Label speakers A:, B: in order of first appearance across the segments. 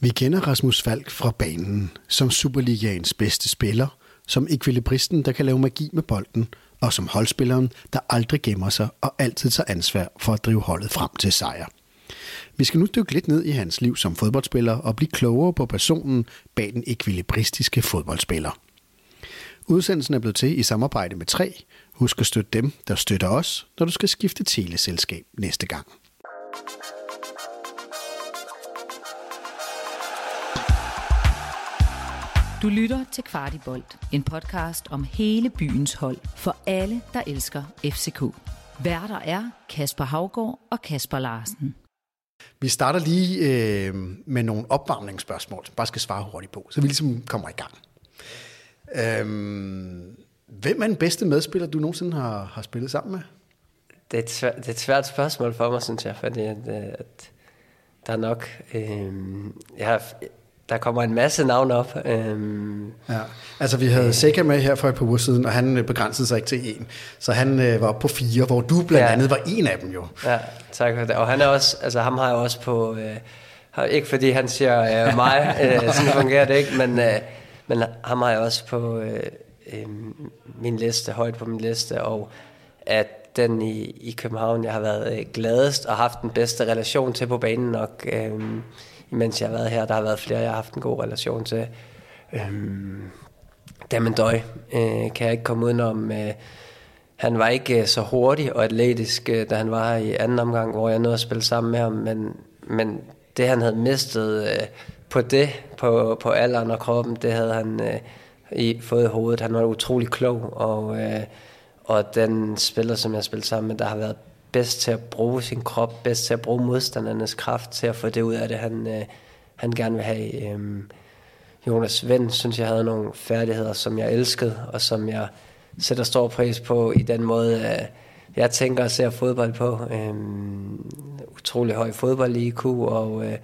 A: Vi kender Rasmus Falk fra banen som Superligaens bedste spiller, som ekvilibristen, der kan lave magi med bolden, og som holdspilleren, der aldrig gemmer sig og altid tager ansvar for at drive holdet frem til sejr. Vi skal nu dykke lidt ned i hans liv som fodboldspiller og blive klogere på personen bag den ekvilibristiske fodboldspiller. Udsendelsen er blevet til i samarbejde med 3. Husk at støtte dem, der støtter os, når du skal skifte teleselskab næste gang.
B: Du lytter til Kvartibolt, en podcast om hele byens hold for alle, der elsker FCK. Værter er Kasper Havgård og Kasper Larsen.
A: Vi starter lige øh, med nogle opvarmningsspørgsmål, som bare skal svare hurtigt på, så vi ligesom kommer i gang. Øhm, hvem er den bedste medspiller, du nogensinde har, har spillet sammen med?
C: Det er, et svært, det er et svært spørgsmål for mig, synes jeg, fordi at, øh, at der er nok... Øh, jeg har, der kommer en masse navne op. Øhm,
A: ja. Altså vi havde Seca med her for et par uger siden, og han øh, begrænsede sig ikke til en. Så han øh, var på fire, hvor du blandt ja. andet var en af dem jo.
C: Ja, tak for det. Og han er også, altså ham har jeg også på, øh, ikke fordi han siger øh, mig, øh, sådan fungerer det ikke, men, øh, men ham har jeg også på øh, øh, min liste, højt på min liste, og at den i, i København, jeg har været øh, gladest og haft den bedste relation til på banen nok, øh, mens jeg har været her. Der har været flere, jeg har haft en god relation til. Øhm, Damon Døj øh, kan jeg ikke komme udenom. Øh, han var ikke øh, så hurtig og atletisk, øh, da han var her i anden omgang, hvor jeg nåede at spille sammen med ham, men, men det han havde mistet øh, på det, på, på alderen og kroppen, det havde han øh, i, fået i hovedet. Han var utrolig klog, og, øh, og den spiller, som jeg spillede sammen med, der har været bedst til at bruge sin krop, bedst til at bruge modstandernes kraft til at få det ud af det, han, øh, han gerne vil have. Øh, Jonas Vend synes jeg havde nogle færdigheder, som jeg elskede, og som jeg sætter stor pris på i den måde, øh, jeg tænker og ser fodbold på. Øh, utrolig høj fodbold-IQ, og øh,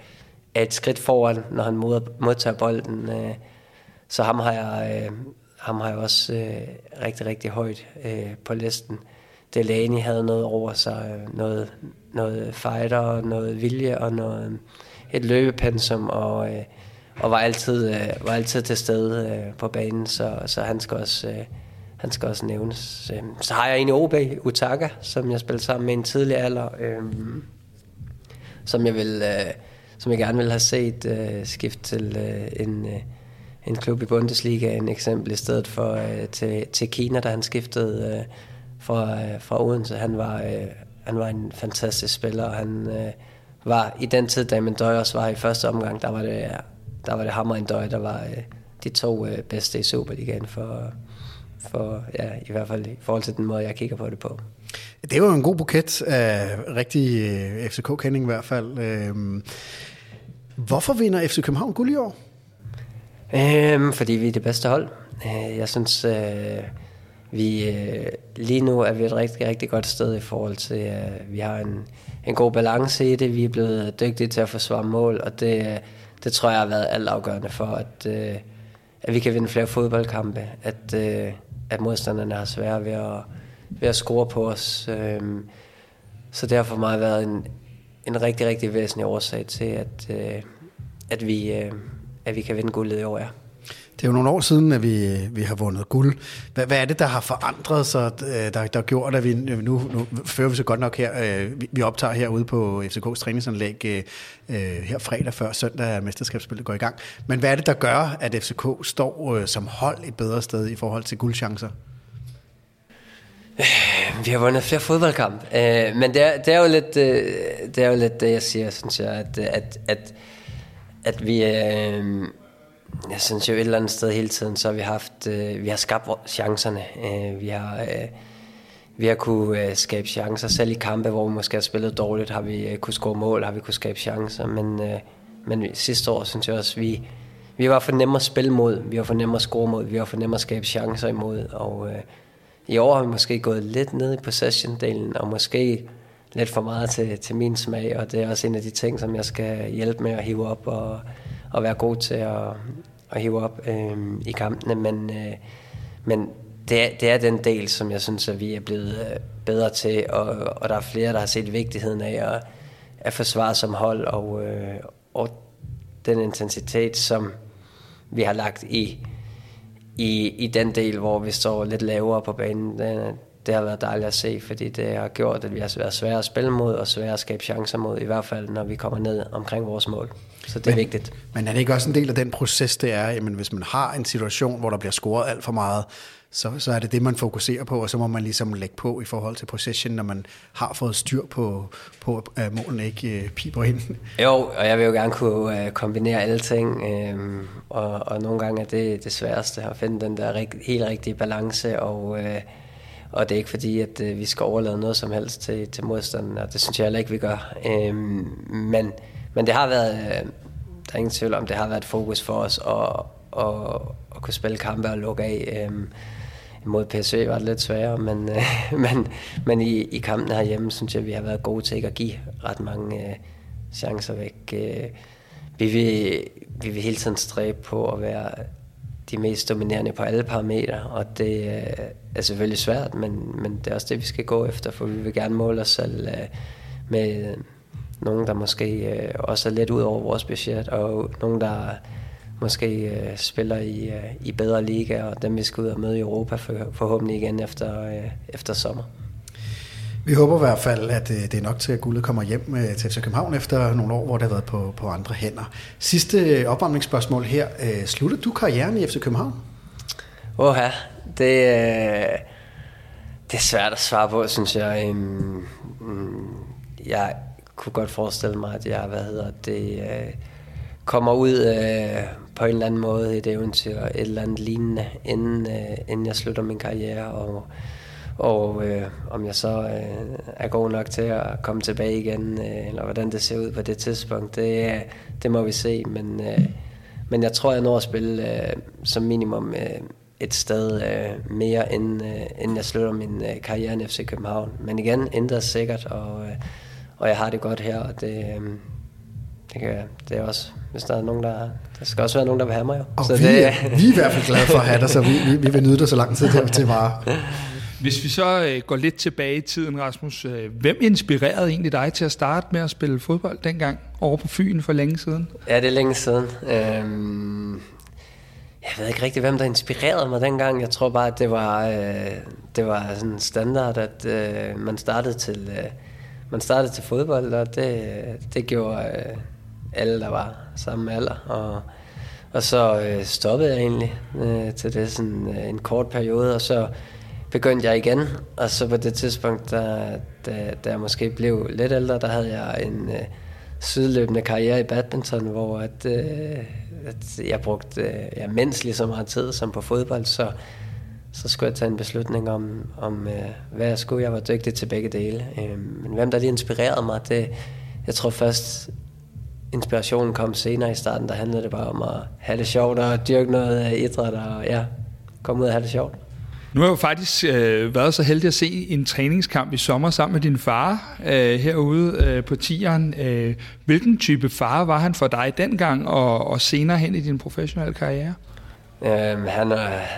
C: er et skridt foran, når han modtager bolden. Øh, så ham har jeg, øh, ham har jeg også øh, rigtig, rigtig højt øh, på listen. Delaney havde noget over sig, øh, noget, noget fighter, noget vilje og noget, øh, et løbepensum, og, øh, og var, altid, øh, var altid til stede øh, på banen, så, så han, skal også, øh, han skal også nævnes. Øhm, så har jeg en i OB, Utaka, som jeg spillede sammen med en tidlig alder, øhm, som jeg vil, som jeg gerne vil have set skift til en, en klub i Bundesliga, en eksempel i stedet for til, til Kina, da han skiftede fra, øh, fra Odense. Han var, øh, han var en fantastisk spiller, og han øh, var i den tid, da Døj også var i første omgang, der var det, der var det Hammer og Døj, der var øh, de to øh, bedste i Superligaen for, for, ja, i hvert fald i forhold til den måde, jeg kigger på det på.
A: Det var en god buket af rigtig øh, FCK-kending i hvert fald. Øh, hvorfor vinder FC København guld i år?
C: Øhm, fordi vi er det bedste hold. Øh, jeg synes, øh, vi, øh, lige nu er vi et rigtig, rigtig godt sted i forhold til, at øh, vi har en, en god balance i det. Vi er blevet dygtige til at forsvare mål, og det, øh, det tror jeg har været altafgørende for, at, øh, at vi kan vinde flere fodboldkampe. At, øh, at modstanderne har svært ved at, ved at score på os. Øh, så det har for mig været en, en rigtig, rigtig væsentlig årsag til, at, øh, at, vi, øh, at vi kan vinde guldet i år, ja.
A: Det er jo nogle år siden, at vi, vi har vundet guld. Hvad, hvad er det, der har forandret sig, øh, der, der har gjort, at vi nu, nu fører vi så godt nok her, øh, vi optager herude på FCK's træningsanlæg øh, øh, her fredag før søndag, at mesterskabsspillet går i gang. Men hvad er det, der gør, at FCK står øh, som hold et bedre sted i forhold til guldchancer?
C: Vi har vundet flere fodboldkamp, men det er, det er jo lidt det er jo lidt det jeg siger, synes jeg, at at at, at vi jeg synes jo et eller andet sted hele tiden, så har vi haft, øh, vi har skabt chancerne. Øh, vi har, øh, vi har kunne øh, skabe chancer. Selv i kampe, hvor vi måske har spillet dårligt, har vi øh, kunne score mål, har vi kunne skabe chancer. Men, øh, men sidste år synes jeg også, vi, vi var for nemme at spille mod. Vi var for nemme at score mod. Vi var for nemme at skabe chancer imod. Og øh, i år har vi måske gået lidt ned i possession-delen, og måske lidt for meget til, til min smag. Og det er også en af de ting, som jeg skal hjælpe med at hive op og at være god til at, at hive op øh, i kampene, men, øh, men det, er, det er den del, som jeg synes, at vi er blevet øh, bedre til, og, og der er flere, der har set vigtigheden af at, at forsvare som hold, og, øh, og den intensitet, som vi har lagt i, i, i den del, hvor vi står lidt lavere på banen. den, det har været dejligt at se, fordi det har gjort, at vi har været svære at spille mod, og svære at skabe chancer mod, i hvert fald når vi kommer ned omkring vores mål. Så det er
A: men,
C: vigtigt.
A: Men er det ikke også en del af den proces, det er, jamen hvis man har en situation, hvor der bliver scoret alt for meget, så, så er det det, man fokuserer på, og så må man ligesom lægge på i forhold til possession, når man har fået styr på, på at målene ikke uh, piber ind.
C: Jo, og jeg vil jo gerne kunne uh, kombinere alle ting, um, og, og nogle gange er det det sværeste at finde den der rig, helt rigtige balance, og, uh, og det er ikke fordi, at øh, vi skal overlade noget som helst til, til modstanderen, og det synes jeg heller ikke, vi gør. Øh, men, men det har været, øh, der er ingen tvivl om, det har været fokus for os at, at, at kunne spille kampe og lukke af. Øh, mod PSV var det lidt sværere, men, øh, men, men i, i kampen herhjemme, synes jeg, vi har været gode til ikke at give ret mange øh, chancer væk. Øh, vi, vil, vi vil hele tiden stræbe på at være de mest dominerende på alle parametre, og det øh, er selvfølgelig svært, men, men det er også det, vi skal gå efter, for vi vil gerne måle os selv øh, med nogen, der måske øh, også er lidt ud over vores budget, og nogen, der måske øh, spiller i, øh, i bedre liga, og dem vi skal ud og møde i Europa for, forhåbentlig igen efter, øh, efter sommer.
A: Vi håber i hvert fald, at øh, det er nok til, at guldet kommer hjem øh, til FC København efter nogle år, hvor det har været på, på andre hænder. Sidste øh, opvarmningsspørgsmål her. Slutter du karrieren i FC København?
C: Åh ja, det, det er svært at svare på, synes jeg. Øhm, mm, jeg kunne godt forestille mig, at jeg, hvad hedder det, kommer ud på en eller anden måde i et eventyr, et eller andet lignende, inden, inden jeg slutter min karriere, og, og øh, om jeg så øh, er god nok til at komme tilbage igen, øh, eller hvordan det ser ud på det tidspunkt, det, det må vi se, men, øh, men jeg tror, jeg når at spille øh, som minimum øh, et sted øh, mere, inden, øh, inden jeg slutter min øh, karriere i FC København. Men igen, intet sikkert, og, øh, og jeg har det godt her, og det, øh, det, kan, det er også hvis der er nogen, der... Der skal også være nogen, der vil have mig jo.
A: Og så vi, det, vi er i hvert fald glade for at have dig, så vi, vi, vi vil nyde dig så lang tid til, til bare.
D: Hvis vi så øh, går lidt tilbage i tiden, Rasmus, øh, hvem inspirerede egentlig dig til at starte med at spille fodbold dengang over på Fyn for længe siden?
C: Ja, det er længe siden. Øhm, jeg ved ikke rigtig, hvem der inspirerede mig dengang. Jeg tror bare, at det var, øh, det var sådan standard, at øh, man startede til... Øh, man startede til fodbold, og det, det gjorde... Øh, alle, der var samme alder. Og, og så øh, stoppede jeg egentlig øh, til det sådan øh, en kort periode, og så begyndte jeg igen. Og så på det tidspunkt, der, da, da jeg måske blev lidt ældre, der havde jeg en øh, sydløbende karriere i badminton, hvor at, øh, at jeg brugte øh, ja, mindst lige så meget tid som på fodbold, så så skulle jeg tage en beslutning om, om øh, hvad jeg skulle. Jeg var dygtig til begge dele. Øh, men hvem der lige inspirerede mig, det, jeg tror først, inspirationen kom senere i starten, der handlede det bare om at have det sjovt og dyrke noget idræt og ja, komme ud og have det sjovt.
D: Nu har jeg jo faktisk øh, været så heldig at se en træningskamp i sommer sammen med din far øh, herude øh, på Tieren. Øh, hvilken type far var han for dig dengang og, og senere hen i din professionelle karriere?
C: Øhm, han,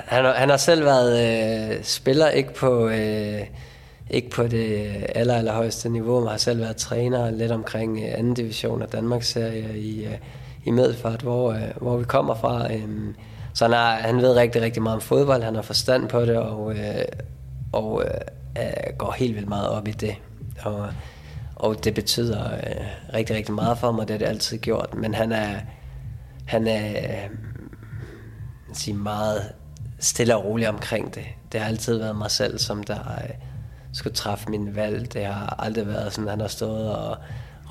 C: han, han har selv været øh, spiller, ikke på... Øh, ikke på det aller, allerhøjeste niveau, men har selv været træner lidt omkring øh, anden division af Danmarks serie i, øh, i Medfart, hvor, øh, hvor vi kommer fra. Øh, så han, har, han ved rigtig, rigtig meget om fodbold, han har forstand på det, og, øh, og øh, går helt vildt meget op i det. Og, og det betyder øh, rigtig, rigtig meget for mig, det har det altid gjort. Men han er, han er sige, meget stille og rolig omkring det. Det har altid været mig selv, som der skulle træffe min valg. Det har aldrig været sådan, at han har stået og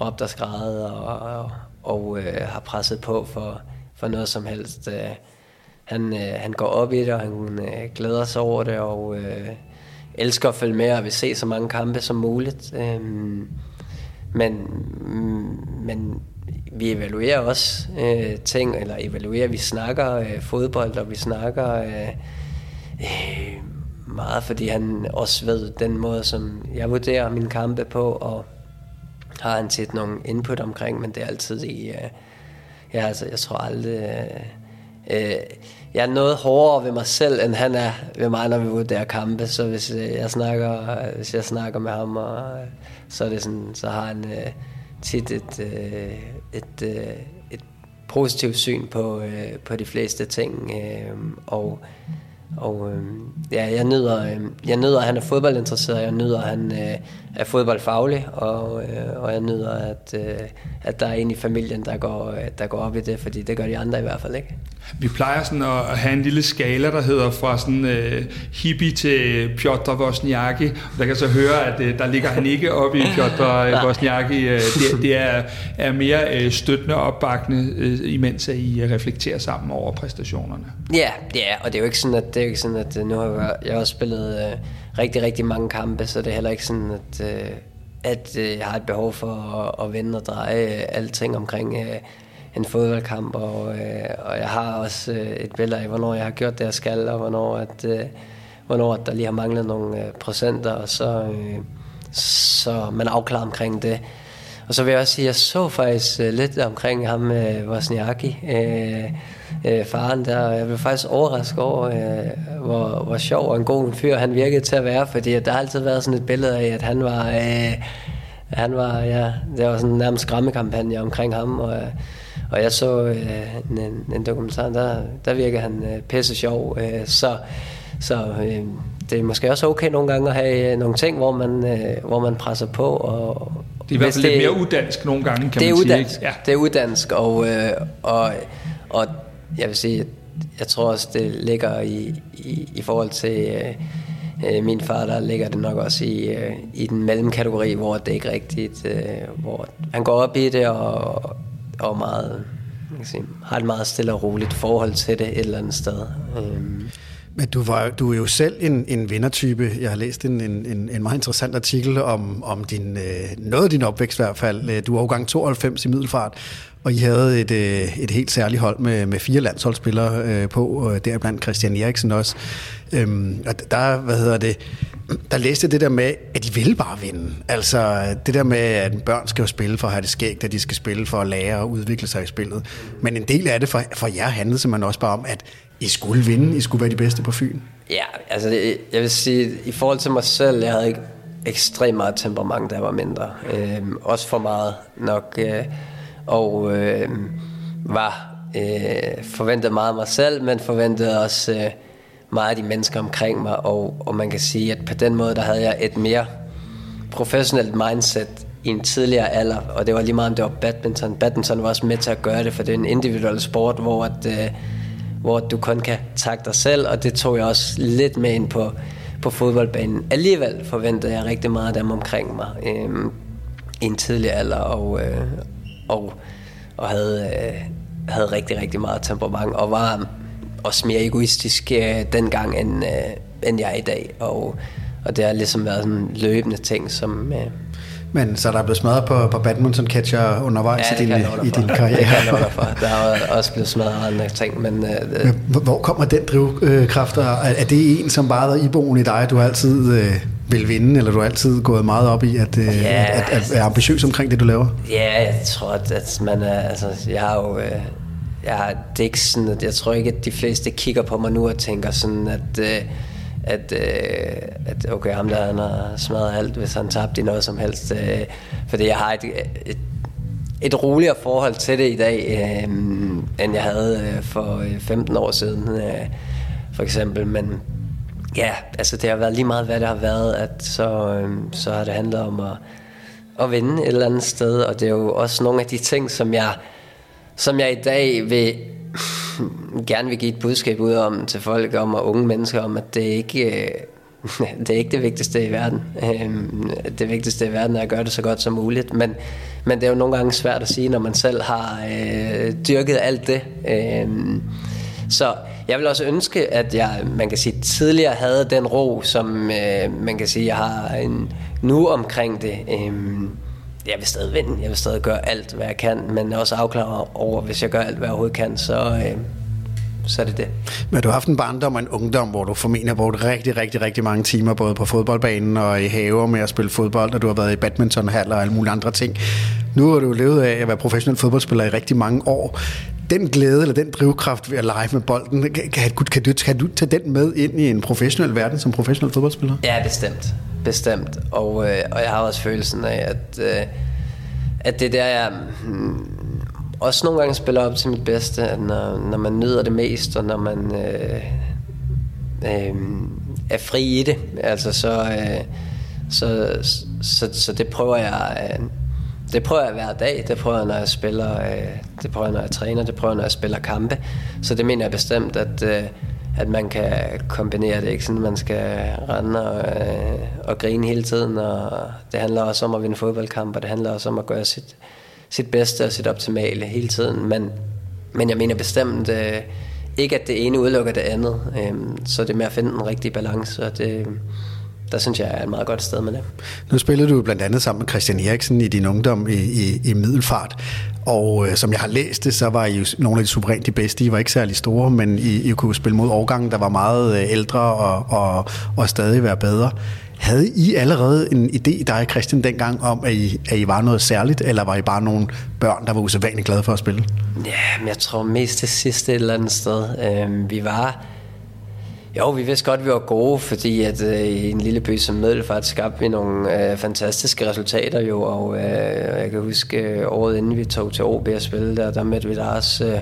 C: råbt og skrevet og, og, og øh, har presset på for, for noget som helst. Øh, han, øh, han går op i det, og han øh, glæder sig over det, og øh, elsker at følge med og vil se så mange kampe som muligt. Øh, men, men vi evaluerer også øh, ting, eller evaluerer, vi snakker øh, fodbold, og vi snakker øh, øh, meget, fordi han også ved den måde, som jeg vurderer mine kampe på, og har han tit nogle input omkring, men det er altid i... Øh, ja, altså, jeg tror aldrig... Øh, øh, jeg er noget hårdere ved mig selv, end han er ved mig, når vi der kampe. Så hvis øh, jeg snakker, øh, hvis jeg snakker med ham, og, øh, så er det sådan, så har han øh, tit et, øh, et, øh, et positivt syn på, øh, på de fleste ting. Øh, og og øh, ja, jeg nyder, øh, jeg nyder, at han er fodboldinteresseret, jeg nyder, at han øh, er fodboldfaglig, og, øh, og jeg nyder, at, øh, at der er en i familien, der går, øh, der går op i det, fordi det gør de andre i hvert fald ikke.
D: Vi plejer sådan at have en lille skala, der hedder fra sådan øh, hippie til Piotr Wozniacki. Der kan så høre, at øh, der ligger han ikke oppe i Piotr Wozniacki. Øh, det, det er, er mere øh, støttende og opbakkende, øh, imens at I reflekterer sammen over præstationerne.
C: Ja, ja, og det er jo ikke sådan, at, det er jo ikke sådan, at øh, nu har jeg, jeg har også spillet øh, rigtig, rigtig mange kampe, så det er heller ikke sådan, at, øh, at øh, jeg har et behov for at, at vende og dreje øh, alting omkring øh, en fodboldkamp, og, øh, og jeg har også øh, et billede af, hvornår jeg har gjort det, jeg skal, og hvornår, at, øh, hvornår at der lige har manglet nogle øh, procenter, og så, øh, så man afklarer omkring det. Og så vil jeg også sige, at jeg så faktisk øh, lidt omkring ham, øh, Wozniacki, øh, øh, faren der, og jeg blev faktisk overrasket over, øh, hvor, hvor sjov og en god fyr han virkede til at være, fordi der har altid været sådan et billede af, at han var, øh, han var, ja, det var sådan en nærmest skræmmekampagne omkring ham, og, og jeg så øh, en, en dokumentar, der, der virker han øh, pisse sjov, øh, så, så øh, det er måske også okay nogle gange at have øh, nogle ting, hvor man, øh, hvor man presser på. Og,
D: det er i hvert fald lidt mere uddansk nogle gange, kan
C: det
D: man
C: er
D: sige.
C: Uddansk,
D: Ikke?
C: ja. Det er uddansk, og, øh, og, og jeg vil sige, jeg tror også, det ligger i, i, i forhold til øh, øh, min far, der ligger det nok også i, øh, i den mellemkategori, hvor det ikke rigtigt, øh, hvor han går op i det og, og meget, jeg kan sige, har et meget stille og roligt forhold til det et eller andet sted. Øhm.
A: Men du, var, du er jo selv en, en vindertype. Jeg har læst en, en, en meget interessant artikel om, om din, øh, noget af din opvækst i hvert fald. Øh, du var gang 92 i middelfart, og I havde et, øh, et helt særligt hold med, med fire landsholdsspillere på, deriblandt Christian Eriksen også. Øhm, og der, hvad hedder det, der læste det der med, at de ville bare vinde. Altså det der med, at børn skal jo spille for at have det skægt, at de skal spille for at lære og udvikle sig i spillet. Men en del af det for, for jer handlede simpelthen også bare om, at i skulle vinde, I skulle være de bedste på Fyn.
C: Ja, altså jeg vil sige, i forhold til mig selv, jeg havde ikke ekstremt meget temperament, da jeg var mindre. Øh, også for meget nok. Øh, og øh, var øh, forventet meget af mig selv, men forventede også øh, meget af de mennesker omkring mig, og, og man kan sige, at på den måde, der havde jeg et mere professionelt mindset i en tidligere alder, og det var lige meget, om det var badminton. Badminton var også med til at gøre det, for det er en individuel sport, hvor, at, øh, hvor du kun kan takke dig selv, og det tog jeg også lidt med ind på, på fodboldbanen. Alligevel forventede jeg rigtig meget af dem omkring mig øh, i en tidlig alder, og, øh, og, og havde, øh, havde rigtig, rigtig meget temperament, og var også mere egoistisk øh, dengang, end, øh, end jeg er i dag. Og, og det har ligesom været sådan en løbende ting, som... Øh,
A: men så der er blevet smadret på, på badminton-catcher undervejs
C: ja,
A: i, din, i din karriere?
C: det kan jeg for. Der er også blevet smadret andre ting, men... Øh,
A: men hvor kommer den drivkraft? Er, er det en, som bare er iboende i dig, du altid øh, vil vinde, eller du har altid gået meget op i at, øh, ja, at, at, at er ambitiøs omkring det, du laver?
C: Ja, jeg tror, at, at man er... Altså, jeg har jo... Øh, jeg, har, det ikke sådan, at jeg tror ikke, at de fleste kigger på mig nu og tænker sådan, at... Øh, at, øh, at okay, ham der han har smadret alt, hvis han tabte i noget som helst. Øh, fordi jeg har et, et, et roligere forhold til det i dag, øh, end jeg havde øh, for øh, 15 år siden, øh, for eksempel. Men ja, altså det har været lige meget, hvad det har været, at så, øh, så har det handlet om at, at vinde et eller andet sted, og det er jo også nogle af de ting, som jeg, som jeg i dag vil gerne vil give et budskab ud om til folk om og unge mennesker om, at det ikke øh, det er ikke det vigtigste i verden. Øhm, det vigtigste i verden er at gøre det så godt som muligt, men, men det er jo nogle gange svært at sige, når man selv har øh, dyrket alt det. Øh, så jeg vil også ønske, at jeg, man kan sige, tidligere havde den ro, som øh, man kan sige, jeg har en, nu omkring det. Øh, jeg vil stadig vinde, jeg vil stadig gøre alt, hvad jeg kan, men også afklare over, hvis jeg gør alt, hvad jeg overhovedet kan, så, øh, så er det det.
A: Men du har haft en barndom og en ungdom, hvor du formentlig har brugt rigtig, rigtig, rigtig mange timer, både på fodboldbanen og i haver med at spille fodbold, og du har været i badmintonhaller og alle mulige andre ting. Nu har du levet af at være professionel fodboldspiller i rigtig mange år. Den glæde eller den drivkraft ved at lege med bolden, kan, kan, kan, du, kan du tage den med ind i en professionel verden som professionel fodboldspiller?
C: Ja, bestemt. Bestemt. Og, øh, og jeg har også følelsen af, at, øh, at det der, jeg, mm, også nogle gange spiller op til mit bedste, at når, når man nyder det mest, og når man øh, øh, er fri i det, altså så, øh, så, så, så det prøver jeg... Øh, det prøver jeg hver dag, det prøver jeg, når jeg spiller, øh, det prøver jeg, når jeg træner, det prøver jeg, når jeg spiller kampe. Så det mener jeg bestemt, at, øh, at man kan kombinere det, ikke? Sådan, man skal rende og, øh, og grine hele tiden, og det handler også om at vinde fodboldkamp, og det handler også om at gøre sit, sit bedste og sit optimale hele tiden, men, men jeg mener bestemt øh, ikke, at det ene udelukker det andet, øh, så det er med at finde den rigtige balance, og det, der synes jeg er et meget godt sted med det.
A: Nu spillede du blandt andet sammen med Christian Eriksen i din ungdom i, i, i Middelfart, og øh, som jeg har læst det, så var I jo nogle af de suverænt de bedste. I var ikke særlig store, men I, I kunne spille mod årgangen, der var meget øh, ældre og, og, og stadig være bedre. Havde I allerede en idé, dig Christian, dengang om, at I, at I var noget særligt, eller var I bare nogle børn, der var usædvanligt glade for at spille?
C: Ja, men jeg tror mest til sidste et eller andet sted. Øh, vi var jo, vi vidste godt, at vi var gode, fordi at øh, i en lille by som Middelfart skabte vi nogle øh, fantastiske resultater jo, og øh, jeg kan huske øh, året inden vi tog til OB og spille der, der mødte vi deres, øh,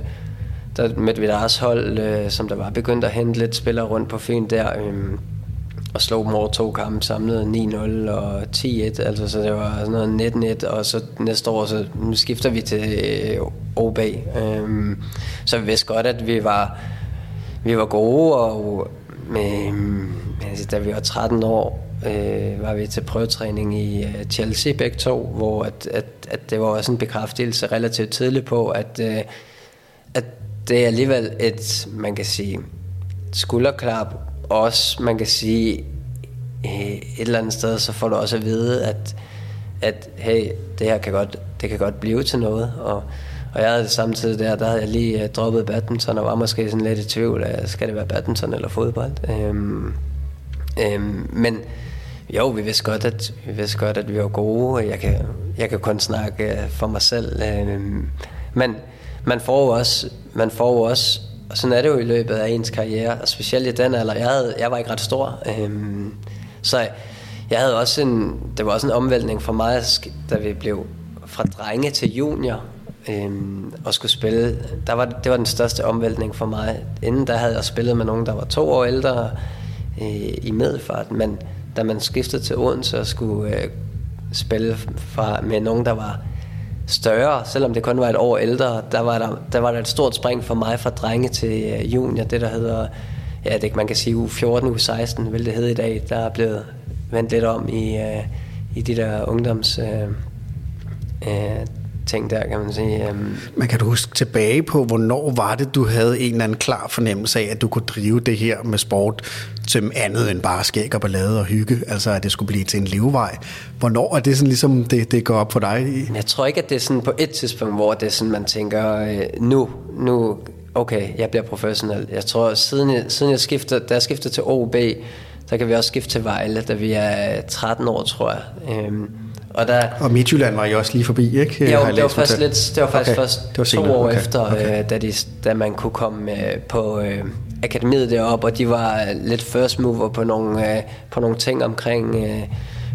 C: der mødte vi deres hold, øh, som der var begyndt at hente lidt spillere rundt på Fyn der, øh, og slog dem over to kampe samlet 9-0 og 10-1, altså så det var sådan noget 19-1, og så næste år, så nu skifter vi til øh, OB. Øh, så vi vidste godt, at vi var, vi var gode, og med, altså, da vi var 13 år, øh, var vi til prøvetræning i øh, Chelsea begge to, hvor at, at, at det var også en bekræftelse relativt tidligt på, at, øh, at det er alligevel et, man kan sige, skulderklap, også man kan sige, øh, et eller andet sted, så får du også at vide, at, at hey, det her kan godt, det kan godt blive til noget, og og jeg havde samtidig der, der havde jeg lige øh, droppet badminton, og var måske sådan lidt i tvivl af, skal det være badminton eller fodbold? Øhm, øhm, men jo, vi vidste godt, at vi vidste godt, at vi var gode. Jeg kan, jeg kan kun snakke øh, for mig selv. Øhm, men man får jo også, man får jo også, og sådan er det jo i løbet af ens karriere, og specielt i den alder, jeg, havde, jeg var ikke ret stor, øhm, så jeg havde også en, det var også en omvæltning for mig, da vi blev fra drenge til junior, øhm, og skulle spille. Der var, det var den største omvæltning for mig. Inden der havde jeg spillet med nogen, der var to år ældre øh, i medfart, men da man skiftede til Odense og skulle øh, spille fra, med nogen, der var større, selvom det kun var et år ældre, der var der, der, var der et stort spring for mig fra drenge til øh, junior, det der hedder, ja, det, man kan sige u 14, u 16, vil det hedde i dag, der er blevet vendt lidt om i, øh, i de der ungdoms øh, øh, ting der, kan man sige.
A: Um... Men kan du huske tilbage på, hvornår var det, du havde en eller anden klar fornemmelse af, at du kunne drive det her med sport til andet end bare skæg og ballade og hygge, altså at det skulle blive til en levevej. Hvornår er det sådan ligesom, det, det går op for dig?
C: Jeg tror ikke, at det er sådan på et tidspunkt, hvor det er sådan, man tænker, øh, nu, nu, okay, jeg bliver professionel. Jeg tror, siden jeg, siden jeg skifter, da jeg skifter til OB, så kan vi også skifte til Vejle, da vi er 13 år, tror jeg. Øhm,
A: og, der, og Midtjylland var jo også lige forbi, ikke?
C: Jo, det var, først lidt, det var faktisk okay. først det var to år okay. efter, okay. Øh, da, de, da man kunne komme øh, på øh, akademiet deroppe, og de var lidt first mover på nogle, øh, på nogle ting omkring øh,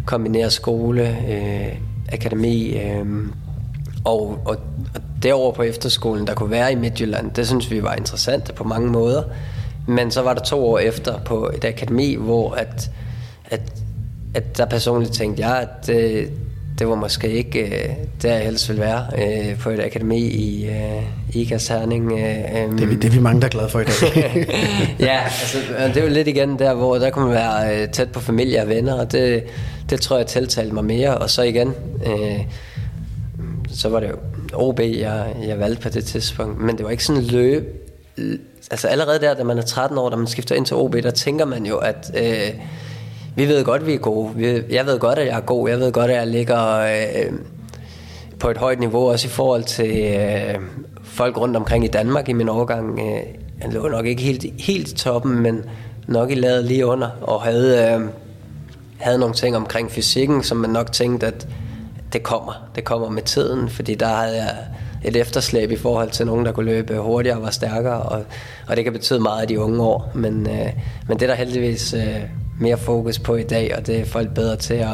C: kombineret skole, øh, akademi, øh, og, og, og derover på efterskolen, der kunne være i Midtjylland, det synes vi var interessant på mange måder. Men så var der to år efter på et akademi, hvor at, at, at der personligt tænkte jeg, at øh, det var måske ikke øh, der, jeg helst ville være, øh, på et akademi i øh, IKAS Herning. Øh,
A: det, er vi, det er vi mange, der er glade for i dag.
C: ja, altså, det er jo lidt igen der, hvor der kunne man være øh, tæt på familie og venner, og det, det tror jeg tiltalte mig mere. Og så igen, øh, så var det jo OB, jeg, jeg valgte på det tidspunkt, men det var ikke sådan løb. Altså allerede der, da man er 13 år, da man skifter ind til OB, der tænker man jo, at... Øh, vi ved godt, vi er gode. jeg ved godt, at jeg er god. Jeg ved godt, at jeg ligger øh, på et højt niveau, også i forhold til øh, folk rundt omkring i Danmark i min overgang. Øh, jeg lå nok ikke helt, helt i toppen, men nok i lavet lige under, og havde, øh, havde nogle ting omkring fysikken, som man nok tænkte, at det kommer. Det kommer med tiden, fordi der havde jeg et efterslæb i forhold til nogen, der kunne løbe hurtigere og var stærkere, og, og det kan betyde meget i de unge år. Men, øh, men det er der heldigvis øh, mere fokus på i dag, og det er folk bedre til at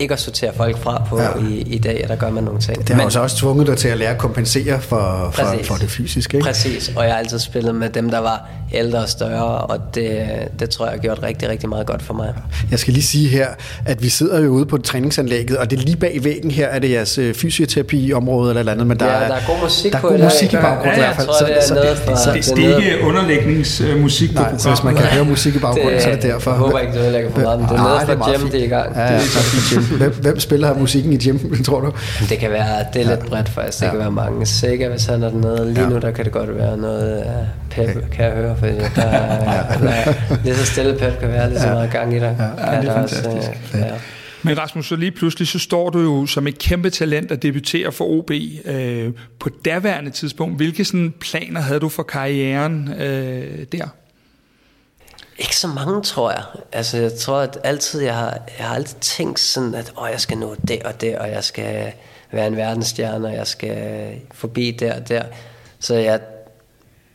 C: ikke at sortere folk fra på ja. i, i dag, og der gør man nogle ting.
A: Det har Men, også tvunget dig til at lære at kompensere for, for, for det fysiske, ikke?
C: Præcis, og jeg har altid spillet med dem, der var ældre og større, og det, det tror jeg har gjort rigtig, rigtig meget godt for mig.
A: Jeg skal lige sige her, at vi sidder jo ude på træningsanlægget, og det er lige bag væggen her, er det jeres øh, fysioterapi-område eller andet, men der,
C: ja,
A: er,
C: der er god musik
A: der er
C: på
A: god musik i baggrunden
C: ja,
A: i hvert fald.
C: Så, det, er noget for,
D: så, det, det, det er ikke underlægningsmusik på
A: så hvis man kan høre musik i baggrunden, så er det derfor.
C: Jeg håber ikke, du ødelægger for meget, men det er noget for gym, det er i gang.
A: Ja, ja, så hvem, hvem spiller musikken i gym, tror du?
C: Det kan være, det er lidt bredt faktisk. Det kan være mange. Sikker, hvis han er dernede. Lige nu, der kan det godt være noget af pep, kan jeg høre, fordi der er, der er lige så stille pep kan være, lige så meget gang i dig. Ja,
D: ja det er fantastisk. Også, øh, ja. Men Rasmus, så lige pludselig, så står du jo som et kæmpe talent at debutere for OB. Øh, på daværende tidspunkt, hvilke sådan planer havde du for karrieren øh, der?
C: Ikke så mange, tror jeg. Altså, jeg tror, at altid, jeg har, jeg har altid tænkt sådan, at åh, jeg skal nå det og det, og jeg skal være en verdensstjerne, og jeg skal forbi der og der. Så jeg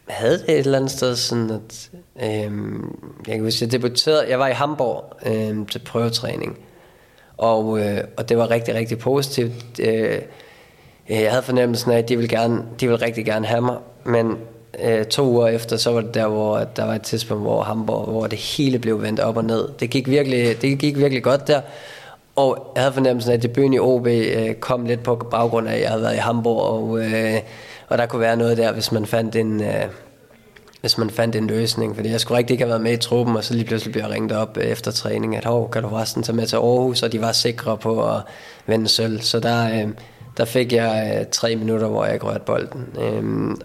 C: havde det et eller andet sted sådan, at øhm, jeg kan huske, jeg debuterede, jeg var i Hamburg øhm, til prøvetræning, og, øh, og det var rigtig, rigtig positivt. Øh, øh, jeg havde fornemmelsen af, at de ville, gerne, de ville rigtig gerne have mig, men øh, to uger efter, så var det der, hvor der var et tidspunkt, hvor Hamburg, hvor det hele blev vendt op og ned. Det gik virkelig, det gik virkelig godt der, og jeg havde fornemmelsen af, at debuten i OB øh, kom lidt på baggrund af, at jeg havde været i Hamburg, og, øh, og der kunne være noget der, hvis man fandt en... Øh, hvis man fandt en løsning, fordi jeg skulle rigtig ikke have været med i truppen, og så lige pludselig blev jeg ringet op øh, efter træning, at hov, kan du forresten tage med til Aarhus, og de var sikre på at vende sølv. Så der, øh, der fik jeg øh, tre minutter, hvor jeg ikke rørte bolden. Øh,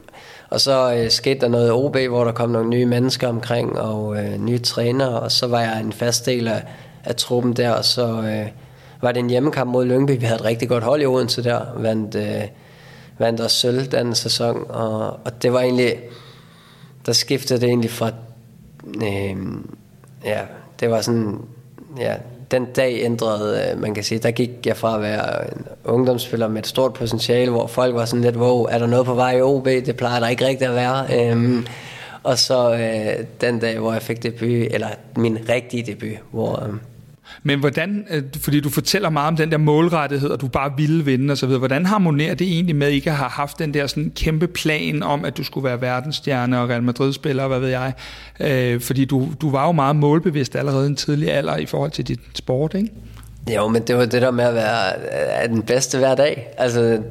C: og så øh, skete der noget OB, hvor der kom nogle nye mennesker omkring, og øh, nye trænere, og så var jeg en fast del af, af truppen der, og så øh, var det en hjemmekamp mod Lyngby. Vi havde et rigtig godt hold i Odense der, vandt, øh, vandt også sølv den sæson, og, og det var egentlig, der skiftede det egentlig fra, øh, ja, det var sådan, ja, den dag ændrede, øh, man kan sige, der gik jeg fra at være en ungdomsspiller med et stort potentiale, hvor folk var sådan lidt, wow, er der noget på vej i OB? Det plejer der ikke rigtigt at være. Øhm, og så øh, den dag, hvor jeg fik debut, eller min rigtige debut, hvor, øh,
D: men hvordan, øh, fordi du fortæller meget om den der målrettighed, og du bare ville vinde osv., hvordan harmonerer det egentlig med ikke har haft den der sådan kæmpe plan om, at du skulle være verdensstjerne og Real Madrid-spiller, hvad ved jeg? Øh, fordi du, du var jo meget målbevidst allerede i en tidlig alder i forhold til dit sport, ikke?
C: Jo, men det var det der med at være øh, den bedste hver dag. Altså,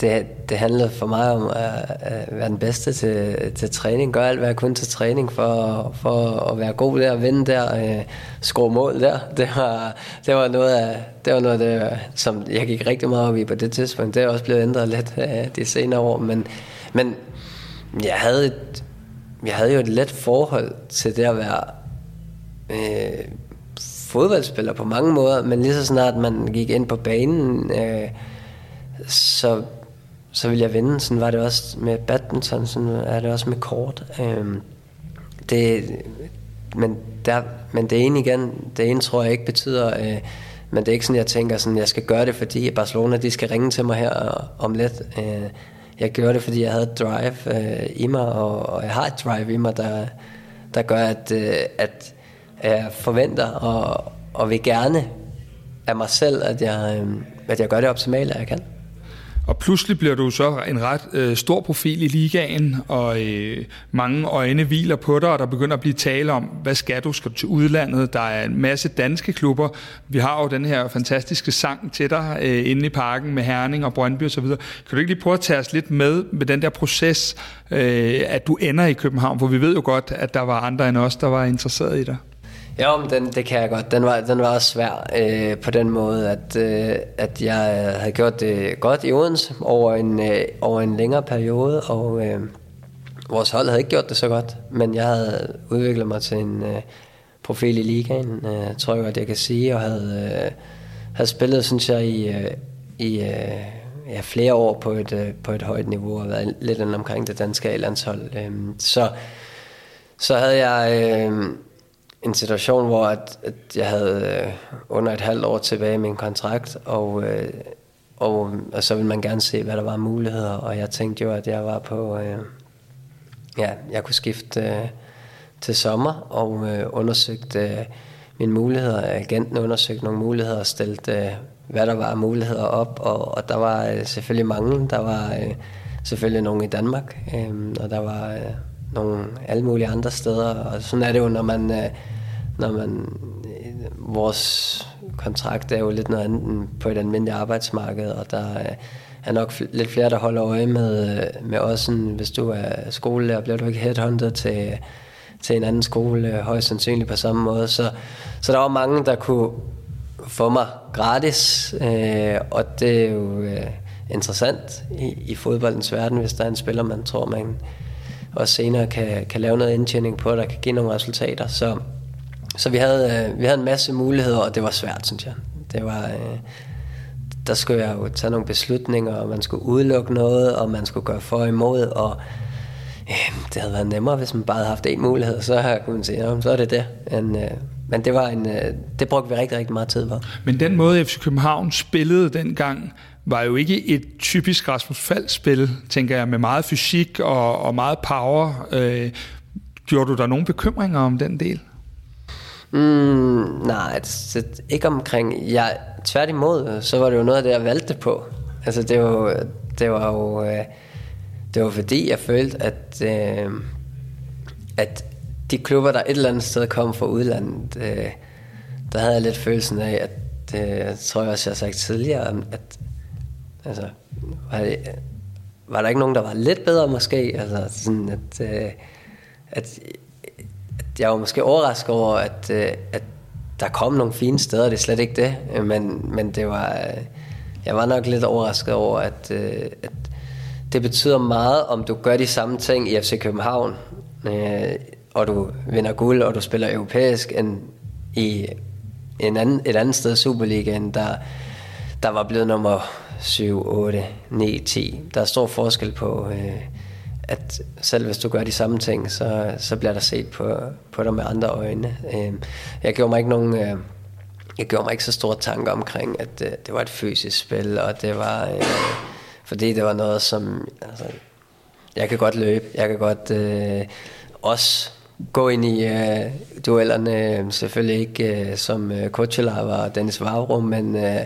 C: det, det handlede for mig om at, at være den bedste til, til træning. Gør alt, hvad jeg kunne til træning for, for at være god der, vinde der, øh, score mål der. Det var, det var noget af det, var noget af det, som jeg gik rigtig meget op i på det tidspunkt. Det er også blevet ændret lidt øh, de senere år, men, men jeg havde et, jeg havde jo et let forhold til det at være øh, fodboldspiller på mange måder, men lige så snart man gik ind på banen, øh, så så ville jeg vinde. Sådan var det også med badminton, sådan er det også med kort. Øhm, det, men, der, men det ene igen, det ene tror jeg ikke betyder, øh, men det er ikke sådan, jeg tænker, sådan, jeg skal gøre det, fordi Barcelona de skal ringe til mig her øh, om lidt. Øh, jeg gjorde det, fordi jeg havde et drive øh, i mig, og, og jeg har et drive i mig, der, der gør, at, øh, at jeg forventer og, og vil gerne af mig selv, at jeg, øh, at jeg gør det optimale, jeg kan.
D: Og pludselig bliver du så en ret øh, stor profil i ligaen, og øh, mange øjne hviler på dig, og der begynder at blive tale om, hvad skal du? Skal du til udlandet? Der er en masse danske klubber. Vi har jo den her fantastiske sang til dig øh, inde i parken med Herning og Brøndby osv. Kan du ikke lige prøve at tage os lidt med med den der proces, øh, at du ender i København? For vi ved jo godt, at der var andre end os, der var interesseret i dig.
C: Ja, men den, det kan jeg godt. Den var, den var også svær øh, på den måde, at, øh, at jeg øh, havde gjort det godt i Odense over en, øh, over en længere periode, og øh, vores hold havde ikke gjort det så godt, men jeg havde udviklet mig til en øh, profil i ligaen, øh, tror jeg godt, jeg kan sige, og havde, øh, havde spillet, synes jeg, i, øh, i øh, ja, flere år på et, øh, på et højt niveau, og været lidt omkring det danske landshold. Øh, så, så havde jeg... Øh, en situation, hvor at, at jeg havde øh, under et halvt år tilbage i min kontrakt, og, øh, og, og så ville man gerne se, hvad der var muligheder, og jeg tænkte jo, at jeg var på, øh, ja, jeg kunne skifte øh, til sommer, og øh, undersøgte øh, mine muligheder. Agenten undersøgte nogle muligheder og stillede, øh, hvad der var muligheder op, og, og der var øh, selvfølgelig mange. Der var øh, selvfølgelig nogle i Danmark, øh, og der var øh, nogle alle mulige andre steder, og sådan er det jo, når man, øh, når man øh, vores kontrakt er jo lidt noget andet end på et almindeligt arbejdsmarked, og der øh, er nok lidt flere, der holder øje med, øh, med os. Hvis du er skolelærer, bliver du ikke headhunted til, til en anden skole, højst sandsynligt på samme måde. Så, så der var mange, der kunne få mig gratis, øh, og det er jo øh, interessant i, i fodboldens verden, hvis der er en spiller, man tror, man også senere kan, kan lave noget indtjening på, der kan give nogle resultater. Så, så vi, havde, øh, vi havde en masse muligheder, og det var svært, synes jeg. Det var, øh, der skulle jeg jo tage nogle beslutninger, og man skulle udelukke noget, og man skulle gøre for og imod, og øh, det havde været nemmere, hvis man bare havde haft én mulighed, så kunne man sige, ja, så er det det. Men, øh, men det, var en, øh, det brugte vi rigtig, rigtig meget tid på.
D: Men den måde, FC København spillede dengang, var jo ikke et typisk Rasmus Fald-spil, tænker jeg, med meget fysik og, og meget power. Øh, gjorde du der nogle bekymringer om den del?
C: Mm, nej, det, ikke omkring... Jeg, tværtimod, så var det jo noget af det, jeg valgte på. Altså, det var, det var jo... Øh, det var fordi, jeg følte, at, øh, at de klubber, der et eller andet sted kom fra udlandet, øh, der havde jeg lidt følelsen af, at det øh, tror jeg også, jeg har sagt tidligere, at altså, var, det, var der ikke nogen, der var lidt bedre måske? Altså sådan, at, øh, at, at jeg var måske overrasket over, at, øh, at der kom nogle fine steder, det er slet ikke det, øh, men, men det var, øh, jeg var nok lidt overrasket over, at, at det betyder meget, om du gør de samme ting i FC København, og du vinder guld, og du spiller europæisk, end i en anden, et andet sted Superligaen, der, der var blevet nummer 7, 8, 9, 10. Der er stor forskel på, øh, at selv hvis du gør de samme ting, så, så bliver der set på, på dig med andre øjne. Øh, jeg gjorde mig ikke nogen... Øh, jeg gjorde mig ikke så store tanker omkring, at øh, det var et fysisk spil, og det var... Øh, fordi det var noget, som... Altså, jeg kan godt løbe, jeg kan godt øh, også gå ind i øh, duellerne, øh, selvfølgelig ikke øh, som øh, Kutsulava og Dennis Vavrum, men, øh,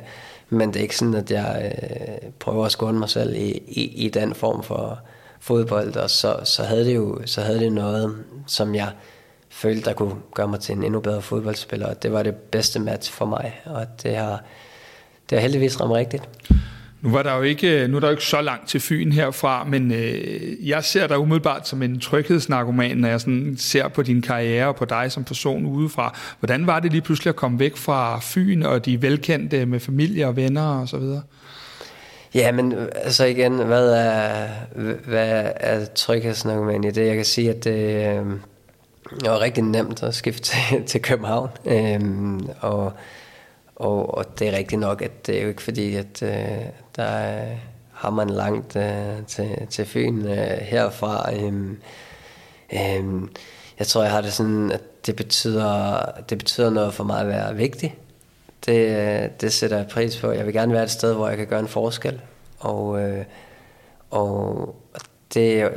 C: men det er ikke sådan, at jeg øh, prøver at skåne mig selv i, i, i den form for fodbold, og så, så havde det jo så havde det noget, som jeg følte, der kunne gøre mig til en endnu bedre fodboldspiller, og det var det bedste match for mig, og det har, det har heldigvis ramt rigtigt.
D: Nu, var der jo ikke, nu er der jo ikke så langt til Fyn herfra, men øh, jeg ser dig umiddelbart som en tryghedsnarkoman, når jeg sådan ser på din karriere og på dig som person udefra. Hvordan var det lige pludselig at komme væk fra Fyn og de velkendte med familie og venner og så videre?
C: Ja, men øh, altså igen, hvad er, hvad er tryghedsnarkoman i det? Jeg kan sige, at øh, det øh, var rigtig nemt at skifte til, til København. Øh, og og, og det er rigtigt nok, at det er jo ikke fordi, at øh, der har man langt øh, til, til Fyn øh, herfra. Øh, øh, jeg tror, jeg har det sådan, at det betyder, det betyder noget for mig at være vigtig. Det, det sætter jeg pris på. Jeg vil gerne være et sted, hvor jeg kan gøre en forskel. Og, øh, og det,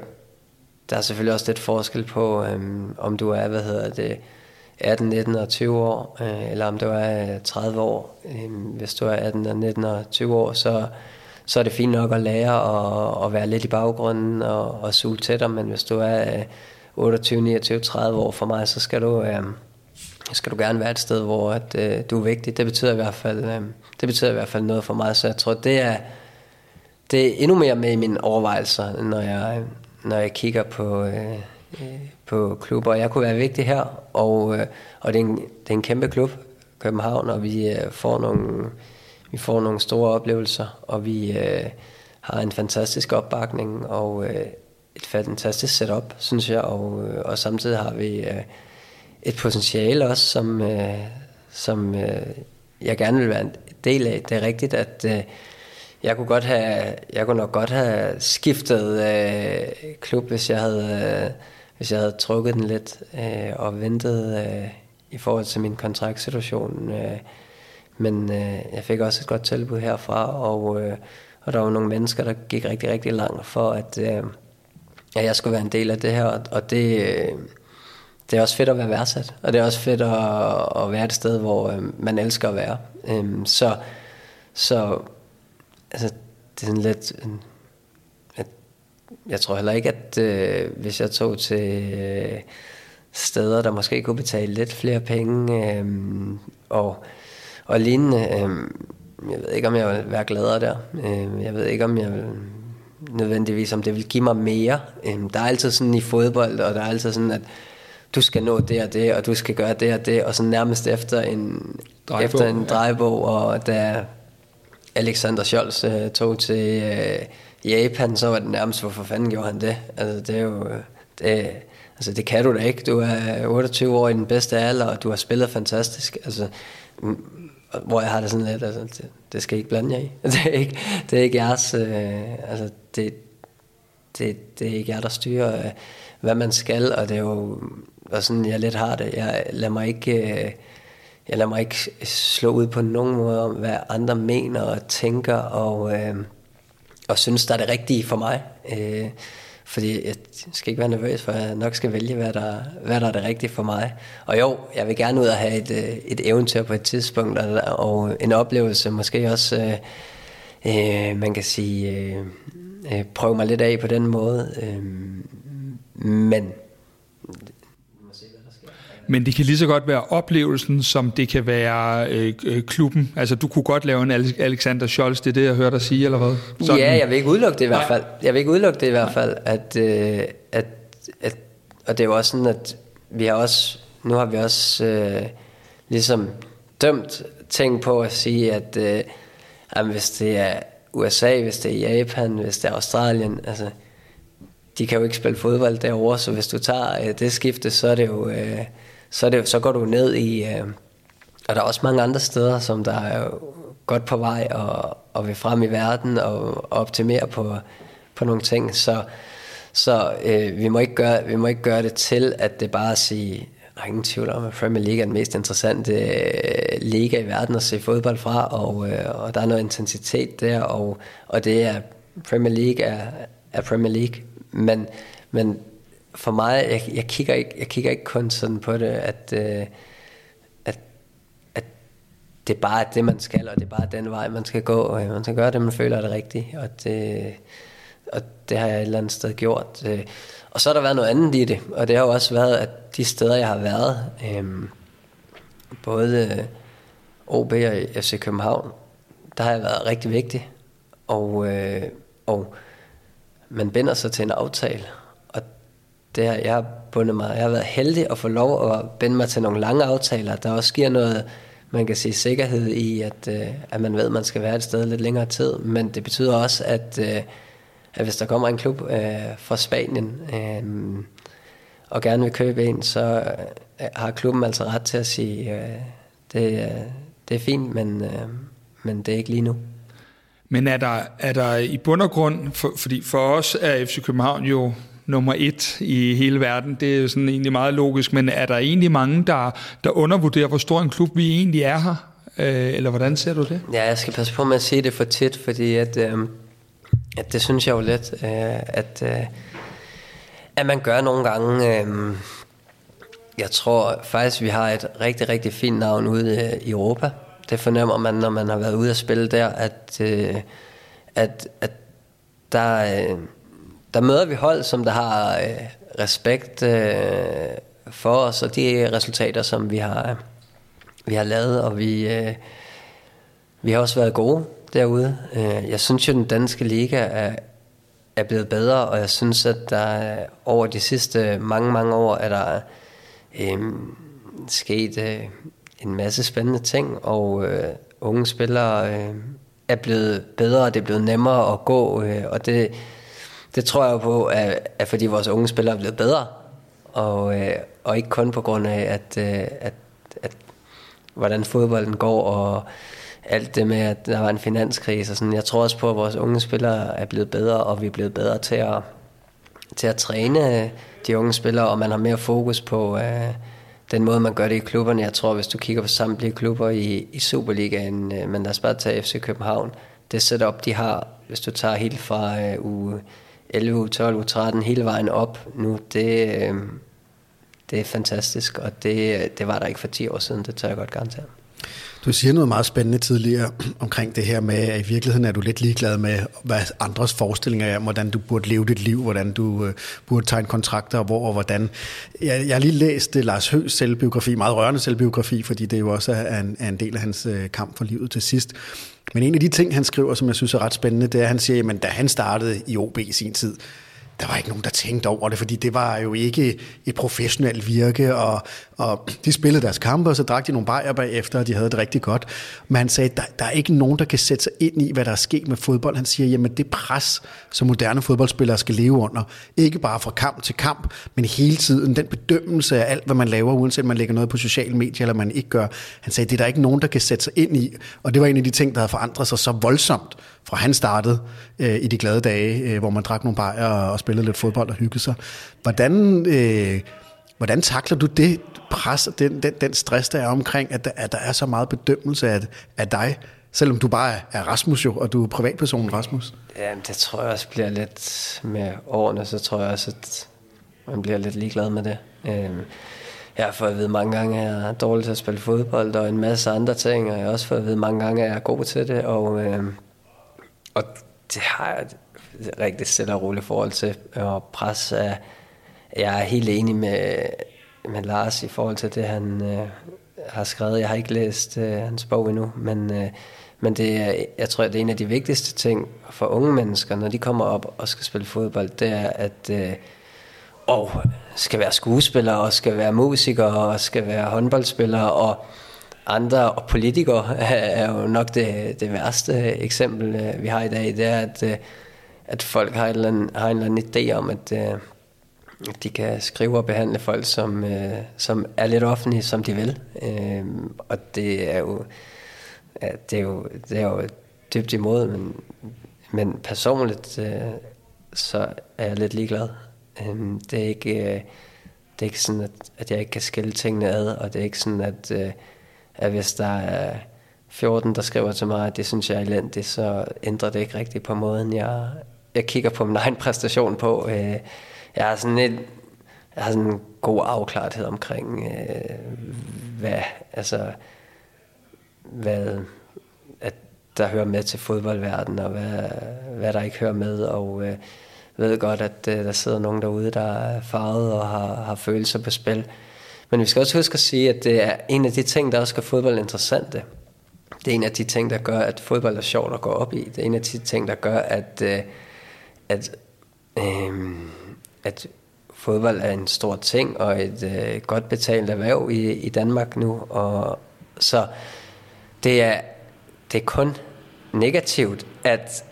C: der er selvfølgelig også lidt forskel på, øh, om du er, hvad hedder det, 18, 19 og 20 år, øh, eller om du er 30 år. Øh, hvis du er 18, 19 og 20 år, så, så er det fint nok at lære og, at være lidt i baggrunden og, og suge til dig, men hvis du er 28, 29, 30 år for mig, så skal du, øh, skal du gerne være et sted, hvor at, øh, du er vigtig. Det betyder, i hvert fald, øh, det betyder i hvert fald noget for mig, så jeg tror, det er, det er endnu mere med i mine overvejelser, når jeg, når jeg kigger på... Øh, øh, på klubber. Jeg kunne være vigtig her, og, øh, og det, er en, det er en kæmpe klub, København, og vi øh, får nogle, vi får nogle store oplevelser, og vi øh, har en fantastisk opbakning, og øh, et fantastisk setup, synes jeg, og, øh, og samtidig har vi øh, et potentiale også, som, øh, som øh, jeg gerne vil være en del af. Det er rigtigt, at øh, jeg kunne godt have, jeg kunne nok godt have skiftet øh, klub, hvis jeg havde øh, hvis jeg havde trukket den lidt øh, og ventet øh, i forhold til min kontraktsituation. Øh, men øh, jeg fik også et godt tilbud herfra, og, øh, og der var nogle mennesker, der gik rigtig, rigtig langt for, at, øh, at jeg skulle være en del af det her, og det, øh, det er også fedt at være værdsat, og det er også fedt at, at være et sted, hvor øh, man elsker at være. Øhm, så, så altså, det er sådan lidt... At, jeg tror heller ikke, at øh, hvis jeg tog til øh, steder, der måske kunne betale lidt flere penge, øh, og, og lignende, øh, jeg ved ikke, om jeg vil være gladere der. Øh, jeg ved ikke, om jeg vil nødvendigvis, om det vil give mig mere. Øh, der er altid sådan i fodbold, og der er altid sådan, at du skal nå det og det, og du skal gøre det og det, og så nærmest efter en drejebog, efter en drejebog, og da Alexander Scholz uh, tog til uh, Japan, så var det nærmest, hvorfor fanden gjorde han det? Altså, det er jo... Det, altså, det kan du da ikke. Du er 28 år i den bedste alder, og du har spillet fantastisk. Altså, hvor jeg har det sådan lidt, altså, det, det skal I ikke blande jer i. Det er ikke, det er ikke jeres... Uh, altså, det, det, det er ikke jer, der styrer, uh, hvad man skal, og det er jo og sådan jeg lidt har det. Jeg lader mig ikke, øh, jeg lader mig ikke slå ud på nogen måde om, hvad andre mener og tænker, og, øh, og synes, der er det rigtige for mig. Øh, fordi jeg skal ikke være nervøs, for jeg nok skal vælge, hvad der, hvad der er det rigtige for mig. Og jo, jeg vil gerne ud og have et, øh, et eventyr på et tidspunkt, og, og en oplevelse, måske også, øh, øh man kan sige, øh, øh, prøve mig lidt af på den måde. Øh, men
D: men det kan lige så godt være oplevelsen, som det kan være øh, øh, klubben. Altså, du kunne godt lave en Alexander Scholz, det er det, jeg hørte dig sige, eller hvad?
C: Sådan. Ja, jeg vil ikke udelukke det i hvert fald. Jeg vil ikke udelukke det i hvert fald, at, øh, at, at og det er jo også sådan, at vi har også, nu har vi også øh, ligesom dømt ting på at sige, at øh, jamen, hvis det er USA, hvis det er Japan, hvis det er Australien, altså, de kan jo ikke spille fodbold derovre, så hvis du tager øh, det skifte, så er det jo... Øh, så, det, så går du ned i... Øh, og der er også mange andre steder, som der er godt på vej og, og vil frem i verden og, og optimere på, på nogle ting. Så, så øh, vi, må ikke gøre, vi må ikke gøre det til, at det bare at sige, der er ingen tvivl om, at Premier League er den mest interessante øh, liga i verden at se fodbold fra, og, øh, og der er noget intensitet der, og, og det er, Premier League er, er Premier League. Men, men for mig, jeg, jeg, kigger ikke, jeg kigger ikke kun sådan på det, at, øh, at, at det er det, man skal, og det er bare den vej, man skal gå. Og man skal gøre det, man føler er det rigtige, og det, og det har jeg et eller andet sted gjort. Øh, og så har der været noget andet i det, og det har jo også været, at de steder, jeg har været, øh, både øh, OB og FC København, der har jeg været rigtig vigtig, og, øh, og man binder sig til en aftale, det her, jeg har bundet mig, jeg har været heldig at få lov at binde mig til nogle lange aftaler, der også giver noget, man kan sige, sikkerhed i, at, øh, at man ved, at man skal være et sted lidt længere tid. Men det betyder også, at, øh, at hvis der kommer en klub øh, fra Spanien øh, og gerne vil købe en, så øh, har klubben altså ret til at sige, øh, det, øh, det er fint, men, øh, men det er ikke lige nu.
D: Men er der, er der i bund og grund, for, fordi for os er FC København jo nummer et i hele verden. Det er jo sådan egentlig meget logisk, men er der egentlig mange, der, der undervurderer, hvor stor en klub vi egentlig er her? Øh, eller hvordan ser du det?
C: Ja, jeg skal passe på med at sige det for tit, fordi at, øh, at det synes jeg jo lidt, øh, at, øh, at man gør nogle gange... Øh, jeg tror faktisk, vi har et rigtig, rigtig fint navn ude øh, i Europa. Det fornemmer man, når man har været ude at spille der, at, øh, at, at der... Øh, der møder vi hold, som der har øh, respekt øh, for os, og de resultater, som vi har, øh, vi har lavet, og vi, øh, vi har også været gode derude. Øh, jeg synes jo, den danske liga er, er blevet bedre, og jeg synes, at der øh, over de sidste mange, mange år er der øh, sket øh, en masse spændende ting, og øh, unge spillere øh, er blevet bedre, og det er blevet nemmere at gå, øh, og det det tror jeg på, at, at fordi vores unge spillere er blevet bedre, og, øh, og ikke kun på grund af, at, øh, at, at hvordan fodbolden går, og alt det med, at der var en finanskrise og sådan. Jeg tror også på, at vores unge spillere er blevet bedre, og vi er blevet bedre til at, til at træne øh, de unge spillere, og man har mere fokus på øh, den måde, man gør det i klubberne. Jeg tror, hvis du kigger på samtlige klubber i, i Superligaen, øh, men lad os bare tage FC København, det setup, de har, hvis du tager helt fra øh, uge 11 12 13 hele vejen op nu, det, øh, det er fantastisk, og det, det var der ikke for 10 år siden, det tør jeg godt garantere.
A: Du siger noget meget spændende tidligere omkring det her med, at i virkeligheden er du lidt ligeglad med, hvad andres forestillinger er om, hvordan du burde leve dit liv, hvordan du øh, burde tegne kontrakter, og hvor og hvordan. Jeg, jeg har lige læst øh, Lars Høs selvbiografi, meget rørende selvbiografi, fordi det jo også er en, er en del af hans øh, kamp for livet til sidst. Men en af de ting, han skriver, som jeg synes er ret spændende, det er, at han siger, at da han startede i OB i sin tid, der var ikke nogen, der tænkte over det, fordi det var jo ikke et professionelt virke, og, og de spillede deres kampe, og så drak de nogle bajer bagefter, og de havde det rigtig godt. Men han sagde, der, der er ikke nogen, der kan sætte sig ind i, hvad der er sket med fodbold. Han siger, jamen det pres, som moderne fodboldspillere skal leve under, ikke bare fra kamp til kamp, men hele tiden, den bedømmelse af alt, hvad man laver, uanset om man lægger noget på sociale medier, eller man ikke gør. Han sagde, det er der ikke nogen, der kan sætte sig ind i, og det var en af de ting, der havde forandret sig så voldsomt, fra han startede øh, i de glade dage, øh, hvor man drak nogle bajer og spillede lidt fodbold og hyggede sig. Hvordan, øh, hvordan takler du det pres og den, den, den stress, der er omkring, at der, at der er så meget bedømmelse af, af dig, selvom du bare er Rasmus jo, og du er privatpersonen Rasmus?
C: Jamen, det tror jeg også bliver lidt med årene, så tror jeg også, at man bliver lidt ligeglad med det. Øhm, jeg har fået at vide mange gange, at jeg er dårlig til at spille fodbold, og en masse andre ting, og jeg har også fået at vide mange gange, at jeg er god til det, og, øhm, og det har jeg et rigtig stille og roligt forhold til, og pres er, jeg er helt enig med, med Lars i forhold til det, han øh, har skrevet. Jeg har ikke læst øh, hans bog endnu, men, øh, men det er, jeg tror, det er en af de vigtigste ting for unge mennesker, når de kommer op og skal spille fodbold, det er, at øh, og skal være skuespiller, og skal være musiker, og skal være håndboldspiller, og andre og politikere er jo nok det, det værste eksempel, øh, vi har i dag. Det er, at, øh, at folk har et eller andet, har en eller anden idé om, at, øh, at de kan skrive og behandle folk, som, som er lidt offentlige, som de vil. Og det er jo, det er jo, det er jo dybt imod, men, men personligt så er jeg lidt ligeglad. Det er ikke, det er ikke sådan, at, at jeg ikke kan skille tingene ad, og det er ikke sådan, at at hvis der er 14, der skriver til mig, at det synes jeg er elendigt, så ændrer det ikke rigtigt på måden, jeg, jeg kigger på min egen præstation på. Øh, jeg har sådan et, jeg har sådan en god afklarethed omkring, øh, hvad, altså, hvad, at der hører med til fodboldverdenen, og hvad, hvad der ikke hører med, og øh, ved godt, at øh, der sidder nogen derude, der er farvet og har, har følelser på spil. Men vi skal også huske at sige, at det er en af de ting, der også gør fodbold interessante. Det er en af de ting, der gør, at fodbold er sjovt at gå op i. Det er en af de ting, der gør, at, øh, at, øh, at fodbold er en stor ting og et øh, godt betalt erhverv i, i Danmark nu. Og så det er, det er kun negativt, at,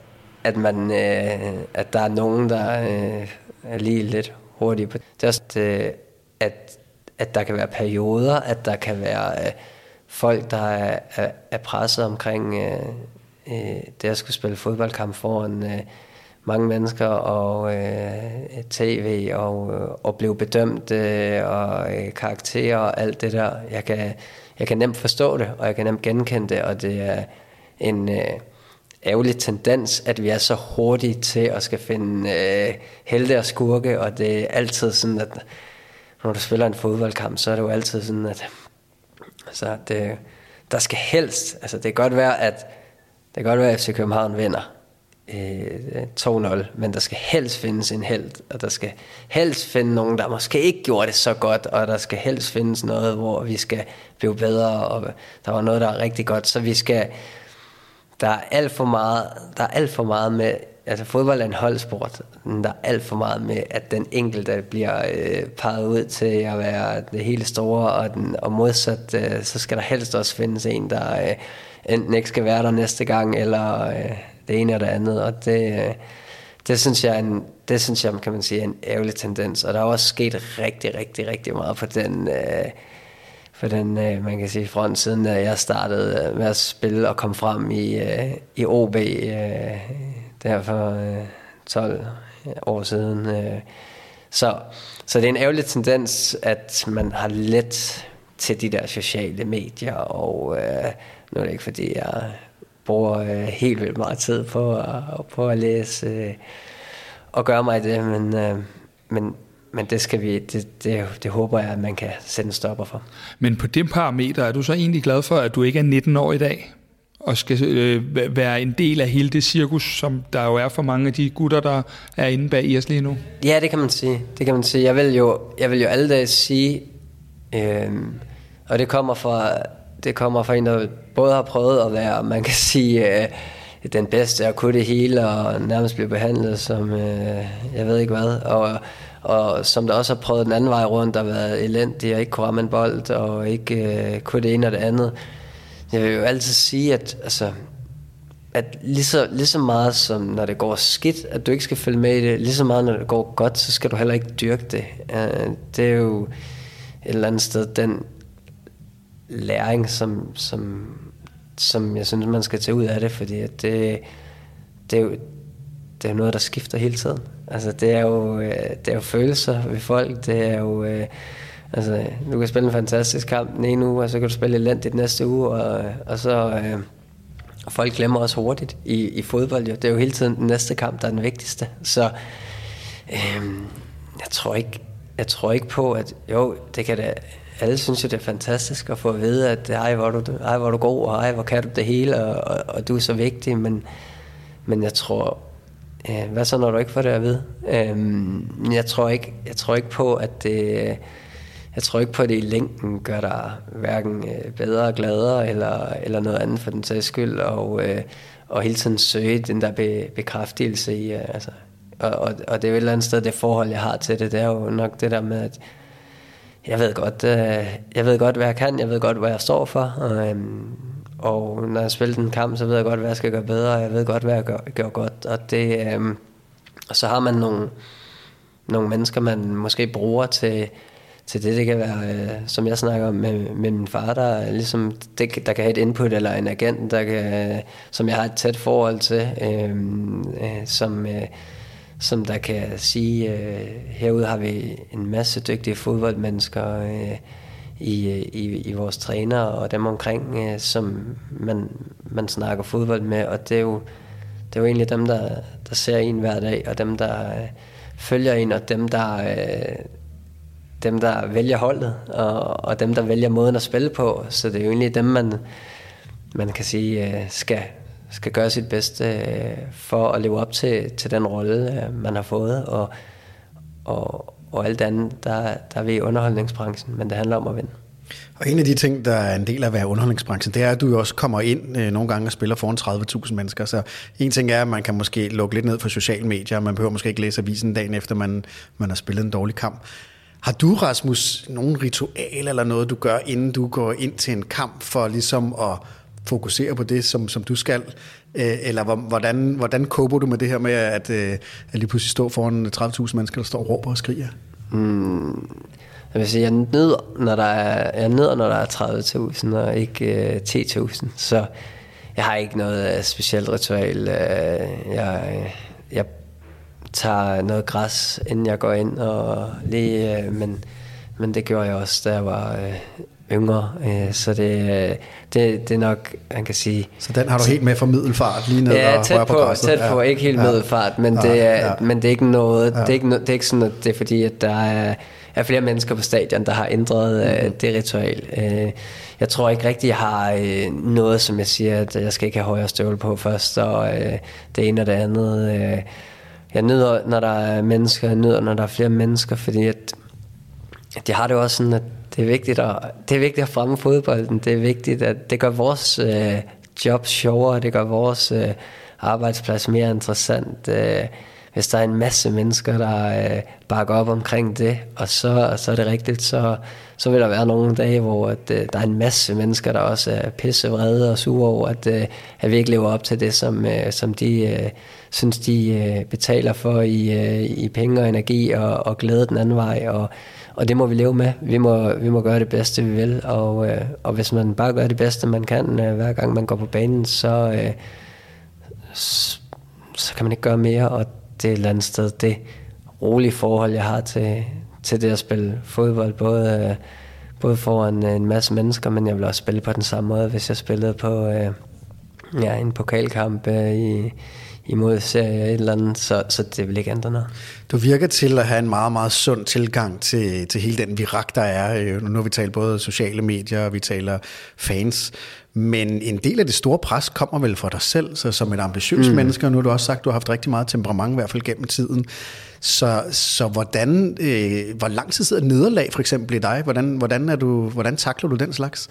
C: at, man, øh, at der er nogen, der øh, er lige lidt hurtige på det. Det er også, at, øh, at at der kan være perioder, at der kan være øh, folk, der er, er, er presset omkring øh, øh, det at skulle spille fodboldkamp foran øh, mange mennesker og øh, tv og, øh, og blive bedømt øh, og øh, karakterer og alt det der. Jeg kan, jeg kan nemt forstå det, og jeg kan nemt genkende det, og det er en... Øh, ærgerlig tendens, at vi er så hurtige til at skal finde øh, helte og skurke, og det er altid sådan, at når du spiller en fodboldkamp, så er det jo altid sådan, at altså, det, øh, der skal helst, altså det kan godt være, at det kan godt være, at FC København vinder øh, 2-0, men der skal helst findes en held, og der skal helst finde nogen, der måske ikke gjorde det så godt, og der skal helst findes noget, hvor vi skal blive bedre, og der var noget, der er rigtig godt, så vi skal, der er alt for meget, der er alt for meget med altså fodbold er en holdsport. Der er alt for meget med, at den enkelte bliver øh, peget ud til at være det hele store, og, den, og modsat, øh, så skal der helst også findes en, der øh, enten ikke skal være der næste gang, eller øh, det ene eller det andet, og det, øh, det synes jeg, en, det synes jeg, kan man sige, er en ærgerlig tendens, og der er også sket rigtig, rigtig, rigtig meget på den, øh, for den, øh, man kan sige, front siden øh, jeg startede øh, med at spille og komme frem i, øh, i OB øh, der for øh, 12 år siden. Øh. Så, så det er en ærgerlig tendens, at man har let til de der sociale medier, og øh, nu er det ikke fordi, jeg bruger øh, helt vildt meget tid på at, på at læse øh, og gøre mig det, men, øh, men men det, skal vi, det, det, det håber jeg, at man kan sætte en stopper for.
D: Men på det parameter er du så egentlig glad for, at du ikke er 19 år i dag? Og skal øh, være en del af hele det cirkus, som der jo er for mange af de gutter, der er inde bag i os lige nu?
C: Ja, det kan man sige. Det kan man sige. Jeg vil jo, jeg vil jo alle dage sige, øh, og det kommer fra, det kommer fra en, der både har prøvet at være, man kan sige, øh, den bedste og kunne det hele, og nærmest blive behandlet som, øh, jeg ved ikke hvad, og, og som der også har prøvet den anden vej rundt, der har været elendig og ikke kunne ramme en bold, og ikke øh, kunne det ene og det andet. Jeg vil jo altid sige, at, altså, at lige så, lige så meget som når det går skidt, at du ikke skal følge med i det, lige så meget når det går godt, så skal du heller ikke dyrke det. Uh, det er jo et eller andet sted den læring, som, som, som jeg synes, man skal tage ud af det, fordi at det, det, er jo, det er noget, der skifter hele tiden. Altså, det er jo, øh, det er jo følelser ved folk, det er jo... Øh, Altså, du kan spille en fantastisk kamp den ene uge, og så kan du spille elendigt næste uge, og, og så... Øh, folk glemmer også hurtigt i, i fodbold. Jo. Det er jo hele tiden den næste kamp, der er den vigtigste. Så øh, jeg tror ikke, jeg tror ikke på, at jo, det kan da, alle synes jo, det er fantastisk at få at vide, at ej, hvor du, ej, hvor du god, og ej, hvor kan du det hele, og, og, og du er så vigtig, men, men jeg tror, øh, hvad så, når du ikke får det at vide? Øh, jeg, tror ikke, jeg tror ikke på, at det, jeg tror ikke på, at det i længden gør dig hverken øh, bedre, gladere eller, eller noget andet for den sags skyld, og, øh, og hele tiden søge den der be, bekræftelse i, øh, altså, og, og, og det er jo et eller andet sted, det forhold, jeg har til det, det er jo nok det der med, at jeg ved godt, jeg ved godt, hvad jeg kan, jeg ved godt, hvad jeg står for, og, og når jeg spiller den kamp, så ved jeg godt, hvad jeg skal gøre bedre, og jeg ved godt, hvad jeg gør, gør godt, og det, og så har man nogle, nogle mennesker, man måske bruger til, til det. Det kan være, øh, som jeg snakker om med, med min far, der, ligesom, det, der kan have et input, eller en agent, der kan, øh, som jeg har et tæt forhold til, øh, øh, som, øh, som der kan sige, øh, herude har vi en masse dygtige fodboldmennesker øh, i, øh, i, i vores træner og dem omkring, øh, som man, man snakker fodbold med, og det er jo, det er jo egentlig dem, der, der ser en hver dag, og dem, der øh, følger en, og dem, der... Øh, dem, der vælger holdet, og, og dem, der vælger måden at spille på. Så det er jo egentlig dem, man, man kan sige, øh, skal, skal gøre sit bedste øh, for at leve op til, til den rolle, øh, man har fået. Og, og, og alt andet, der, der er vi i underholdningsbranchen, men det handler om at vinde.
A: Og en af de ting, der er en del af at være underholdningsbranchen, det er, at du jo også kommer ind øh, nogle gange og spiller foran 30.000 mennesker. Så en ting er, at man kan måske lukke lidt ned for sociale medier, man behøver måske ikke læse avisen dagen efter, man, man har spillet en dårlig kamp. Har du, Rasmus, nogen ritual eller noget, du gør, inden du går ind til en kamp, for ligesom at fokusere på det, som, som du skal? Øh, eller hvordan, hvordan kober du med det her med, at, øh, at lige pludselig stå foran 30.000 mennesker, der står og råber og skriger? Mm,
C: jeg vil sige, jeg nyder, når der er, jeg nyder, når der er 30.000 og ikke øh, 10.000. Så jeg har ikke noget øh, specielt ritual. Jeg, jeg tager noget græs, inden jeg går ind, og lige, øh, men, men det gjorde jeg også, da jeg var øh, yngre, øh, så det, øh, det, det er nok, man kan sige...
A: Så den har du helt med for middelfart, lige ned
C: ja,
A: og
C: tæt på,
A: på
C: tæt på, ja. ikke helt ja. middelfart, men, ja. det er, ja. men det er ikke noget, ja. det, er ikke, det er ikke sådan, at det er fordi, at der er, er flere mennesker på stadion, der har ændret mm-hmm. uh, det ritual. Jeg tror ikke rigtig, jeg har uh, noget, som jeg siger, at jeg skal ikke have højere støvle på først, og det ene og det andet... Uh, jeg nyder, når der er mennesker, jeg nyder, når der er flere mennesker, fordi at, at jeg har det også sådan, at det er vigtigt at, det er vigtigt at fremme fodbolden. Det er vigtigt, at det gør vores øh, job sjovere, det gør vores øh, arbejdsplads mere interessant. Øh, hvis der er en masse mennesker, der øh, bakker op omkring det, og så, så er det rigtigt, så, så vil der være nogle dage, hvor at, øh, der er en masse mennesker, der også er pissevrede og sure over, at, øh, at vi ikke lever op til det, som, øh, som de øh, synes, de øh, betaler for i, øh, i penge og energi og, og glæde den anden vej, og, og det må vi leve med. Vi må, vi må gøre det bedste, vi vil, og, øh, og hvis man bare gør det bedste, man kan, øh, hver gang man går på banen, så, øh, så, så kan man ikke gøre mere, og det er et eller andet sted. Det rolige forhold, jeg har til, til det at spille fodbold, både, både foran øh, en masse mennesker, men jeg vil også spille på den samme måde, hvis jeg spillede på øh, ja, en pokalkamp øh, i, imod serie et eller andet, så, så det vil ikke ændre noget.
A: Du virker til at have en meget, meget sund tilgang til, til hele den virak, der er. Øh, nu har vi talt både sociale medier, og vi taler fans. Men en del af det store pres kommer vel fra dig selv, så som et ambitiøst mm. menneske, og nu har du også sagt, at du har haft rigtig meget temperament, i hvert fald gennem tiden. Så, så hvordan, øh, hvor lang tid sidder nederlag for eksempel i dig? Hvordan, hvordan, er du, hvordan takler du den slags?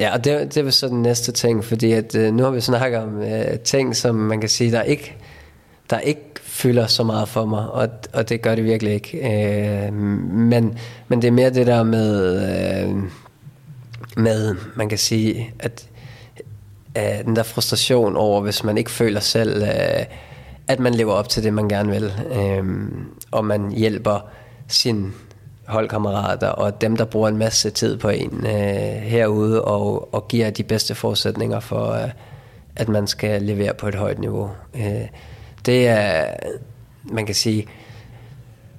C: Ja, og det, det var så den næste ting, fordi at, øh, nu har vi snakket om øh, ting, som man kan sige, der ikke, der ikke fylder så meget for mig, og, og det gør det virkelig ikke. Øh, men, men det er mere det der med, øh, med man kan sige, at øh, den der frustration over, hvis man ikke føler selv, øh, at man lever op til det, man gerne vil, øh, og man hjælper sin holdkammerater og dem, der bruger en masse tid på en øh, herude og, og giver de bedste forudsætninger for, øh, at man skal levere på et højt niveau. Øh, det er, man kan sige,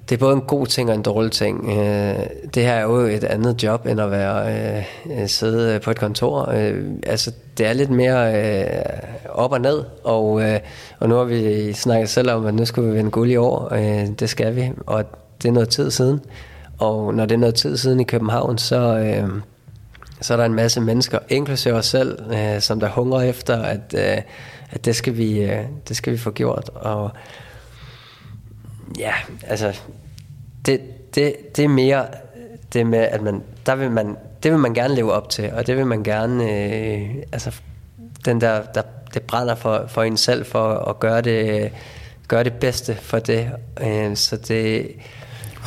C: det er både en god ting og en dårlig ting. Øh, det her er jo et andet job, end at være øh, øh sidde på et kontor. Øh, altså, det er lidt mere øh, op og ned, og, øh, og nu har vi snakket selv om, at nu skal vi vende guld i år. Øh, det skal vi, og det er noget tid siden. Og når det er noget tid siden i København, så, øh, så er der en masse mennesker, inklusive os selv, øh, som der hungrer efter, at, øh, at det, skal vi, øh, det skal vi få gjort. Og ja, altså, det, det, det er mere det med, at man, der vil man, det vil man gerne leve op til, og det vil man gerne, øh, altså, den der, der det brænder for, for en selv, for at gøre det, gøre det bedste for det. Øh, så det,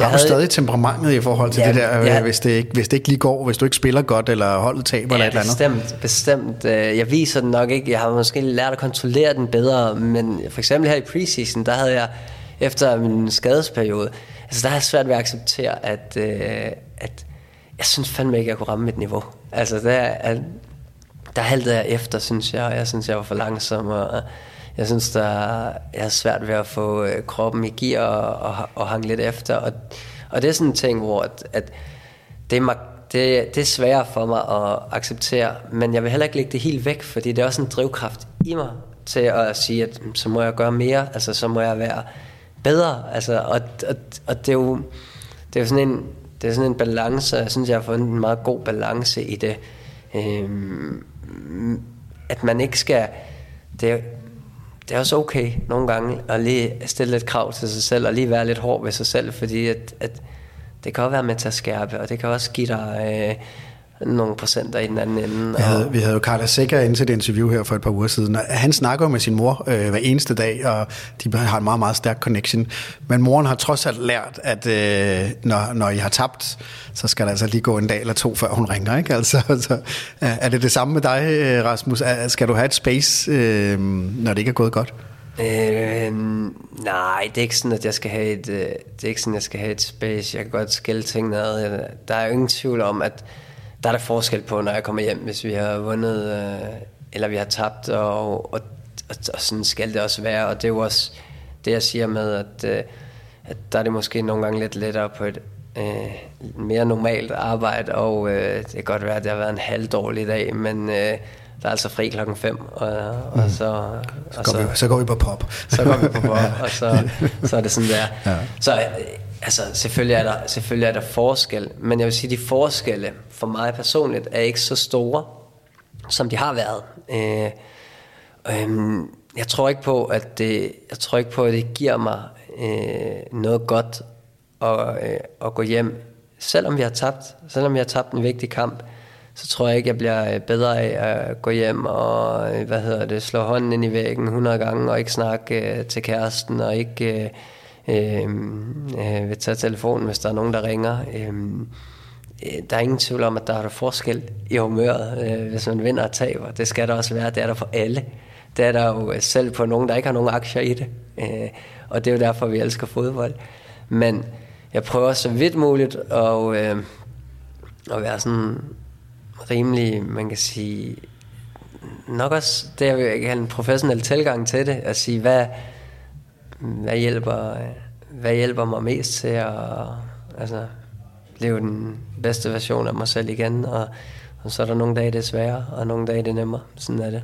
A: har du stadig temperamentet i forhold til ja, det der, ja, hvis, det ikke, hvis det ikke lige går, hvis du ikke spiller godt, eller holdet taber, ja, eller et
C: eller andet? bestemt, bestemt. Øh, jeg viser den nok ikke. Jeg har måske lært at kontrollere den bedre, men for eksempel her i preseason, der havde jeg, efter min skadesperiode, altså der har jeg svært ved at acceptere, at, øh, at jeg synes fandme ikke, at jeg kunne ramme mit niveau. Altså der, der haltede jeg efter, synes jeg, og jeg synes, jeg var for langsom, og jeg synes, der jeg svært ved at få øh, kroppen i gear og, og, og hænge lidt efter. Og, og det er sådan en ting, hvor at, at det, er, det, det er sværere for mig at acceptere, men jeg vil heller ikke lægge det helt væk, fordi det er også en drivkraft i mig til at sige, at mm, så må jeg gøre mere, altså så må jeg være bedre, altså, og, og, og det er jo det er jo sådan en det er sådan en balance, jeg synes, jeg har fundet en meget god balance i det, øhm, at man ikke skal, det, det er også okay nogle gange at lige stille lidt krav til sig selv, og lige være lidt hård ved sig selv, fordi at, at det kan også være med til at skærpe, og det kan også give dig øh, nogle procenter i den anden ende.
A: Vi havde, vi havde jo Carla Sikker ind til det interview her for et par uger siden, og han snakker med sin mor øh, hver eneste dag, og de har en meget, meget stærk connection. Men moren har trods alt lært, at øh, når, når I har tabt, så skal der altså lige gå en dag eller to, før hun ringer. Ikke? Altså, så, er det det samme med dig, øh, Rasmus? Skal du have et space, øh, når det ikke er gået godt?
C: Øh, nej, det er ikke sådan, at jeg skal have et, øh, det er ikke sådan, at jeg skal have et space. Jeg kan godt skille ting ned. Der er jo ingen tvivl om, at der er der forskel på, når jeg kommer hjem, hvis vi har vundet, øh, eller vi har tabt, og, og, og, og sådan skal det også være. Og det er jo også det, jeg siger med, at, øh, at der er det måske nogle gange lidt lettere på et øh, mere normalt arbejde, og øh, det kan godt være, at det har været en halv dårlig dag, men øh, der er altså fri klokken 5, og, og mm. så...
A: Og så, går vi, så går vi på pop.
C: Så går vi på pop, og så, så er det sådan der. Ja. Så altså, selvfølgelig er, der, selvfølgelig er der forskel, men jeg vil sige, de forskelle for mig personligt er ikke så store, som de har været. Øh, øh, jeg tror ikke på, at det, jeg tror ikke på, at det giver mig øh, noget godt at, øh, at gå hjem, selvom vi har tabt, selvom vi har tabt en vigtig kamp, så tror jeg ikke, jeg bliver øh, bedre af at gå hjem og, øh, hvad hedder det, slå hånden ind i væggen 100 gange, og ikke snakke øh, til kæresten, og ikke øh, øh, øh, vil tage telefonen, hvis der er nogen, der ringer. Øh, Øh, der er ingen tvivl om, at der er der forskel i humøret, øh, hvis man vinder og taber. Det skal der også være. Det er der for alle. Det er der jo selv på nogen, der ikke har nogen aktier i det. Øh, og det er jo derfor, vi elsker fodbold. Men jeg prøver så vidt muligt at, øh, at være sådan rimelig, man kan sige, nok også, det er jo en professionel tilgang til det, at sige, hvad, hvad hjælper, hvad hjælper mig mest til at altså, leve den bedste version af mig selv igen, og, og så er der nogle dage, det er sværere, og nogle dage, det er nemmere. Sådan er det.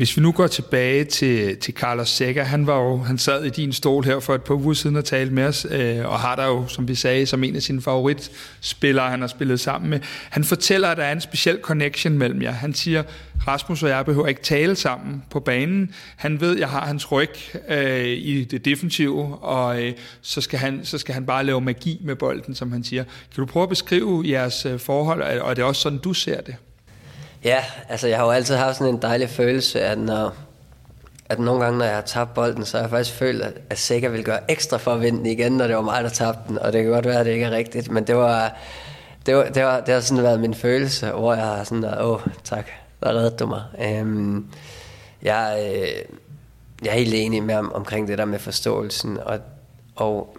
D: Hvis vi nu går tilbage til, til Carlos Sækker, han var jo, han sad i din stol her for et par uger siden og talte med os, øh, og har der jo, som vi sagde, som en af sine favoritspillere, han har spillet sammen med. Han fortæller, at der er en speciel connection mellem jer. Han siger, Rasmus og jeg behøver ikke tale sammen på banen. Han ved, jeg har hans ryg øh, i det defensive, og øh, så, skal han, så skal han bare lave magi med bolden, som han siger. Kan du prøve at beskrive jeres øh, forhold, og er det også sådan, du ser det?
C: Ja, altså jeg har jo altid haft sådan en dejlig følelse, at når, at nogle gange, når jeg har tabt bolden, så har jeg faktisk følt, at, at sikkert vil gøre ekstra for at vinde den igen, når det var mig, der tabte den. Og det kan godt være, at det ikke er rigtigt, men det var, det var, det var, det har sådan været min følelse, hvor jeg har sådan, åh, tak, der reddede du mig. Øhm, jeg, øh, jeg er helt enig med ham omkring det der med forståelsen, og, og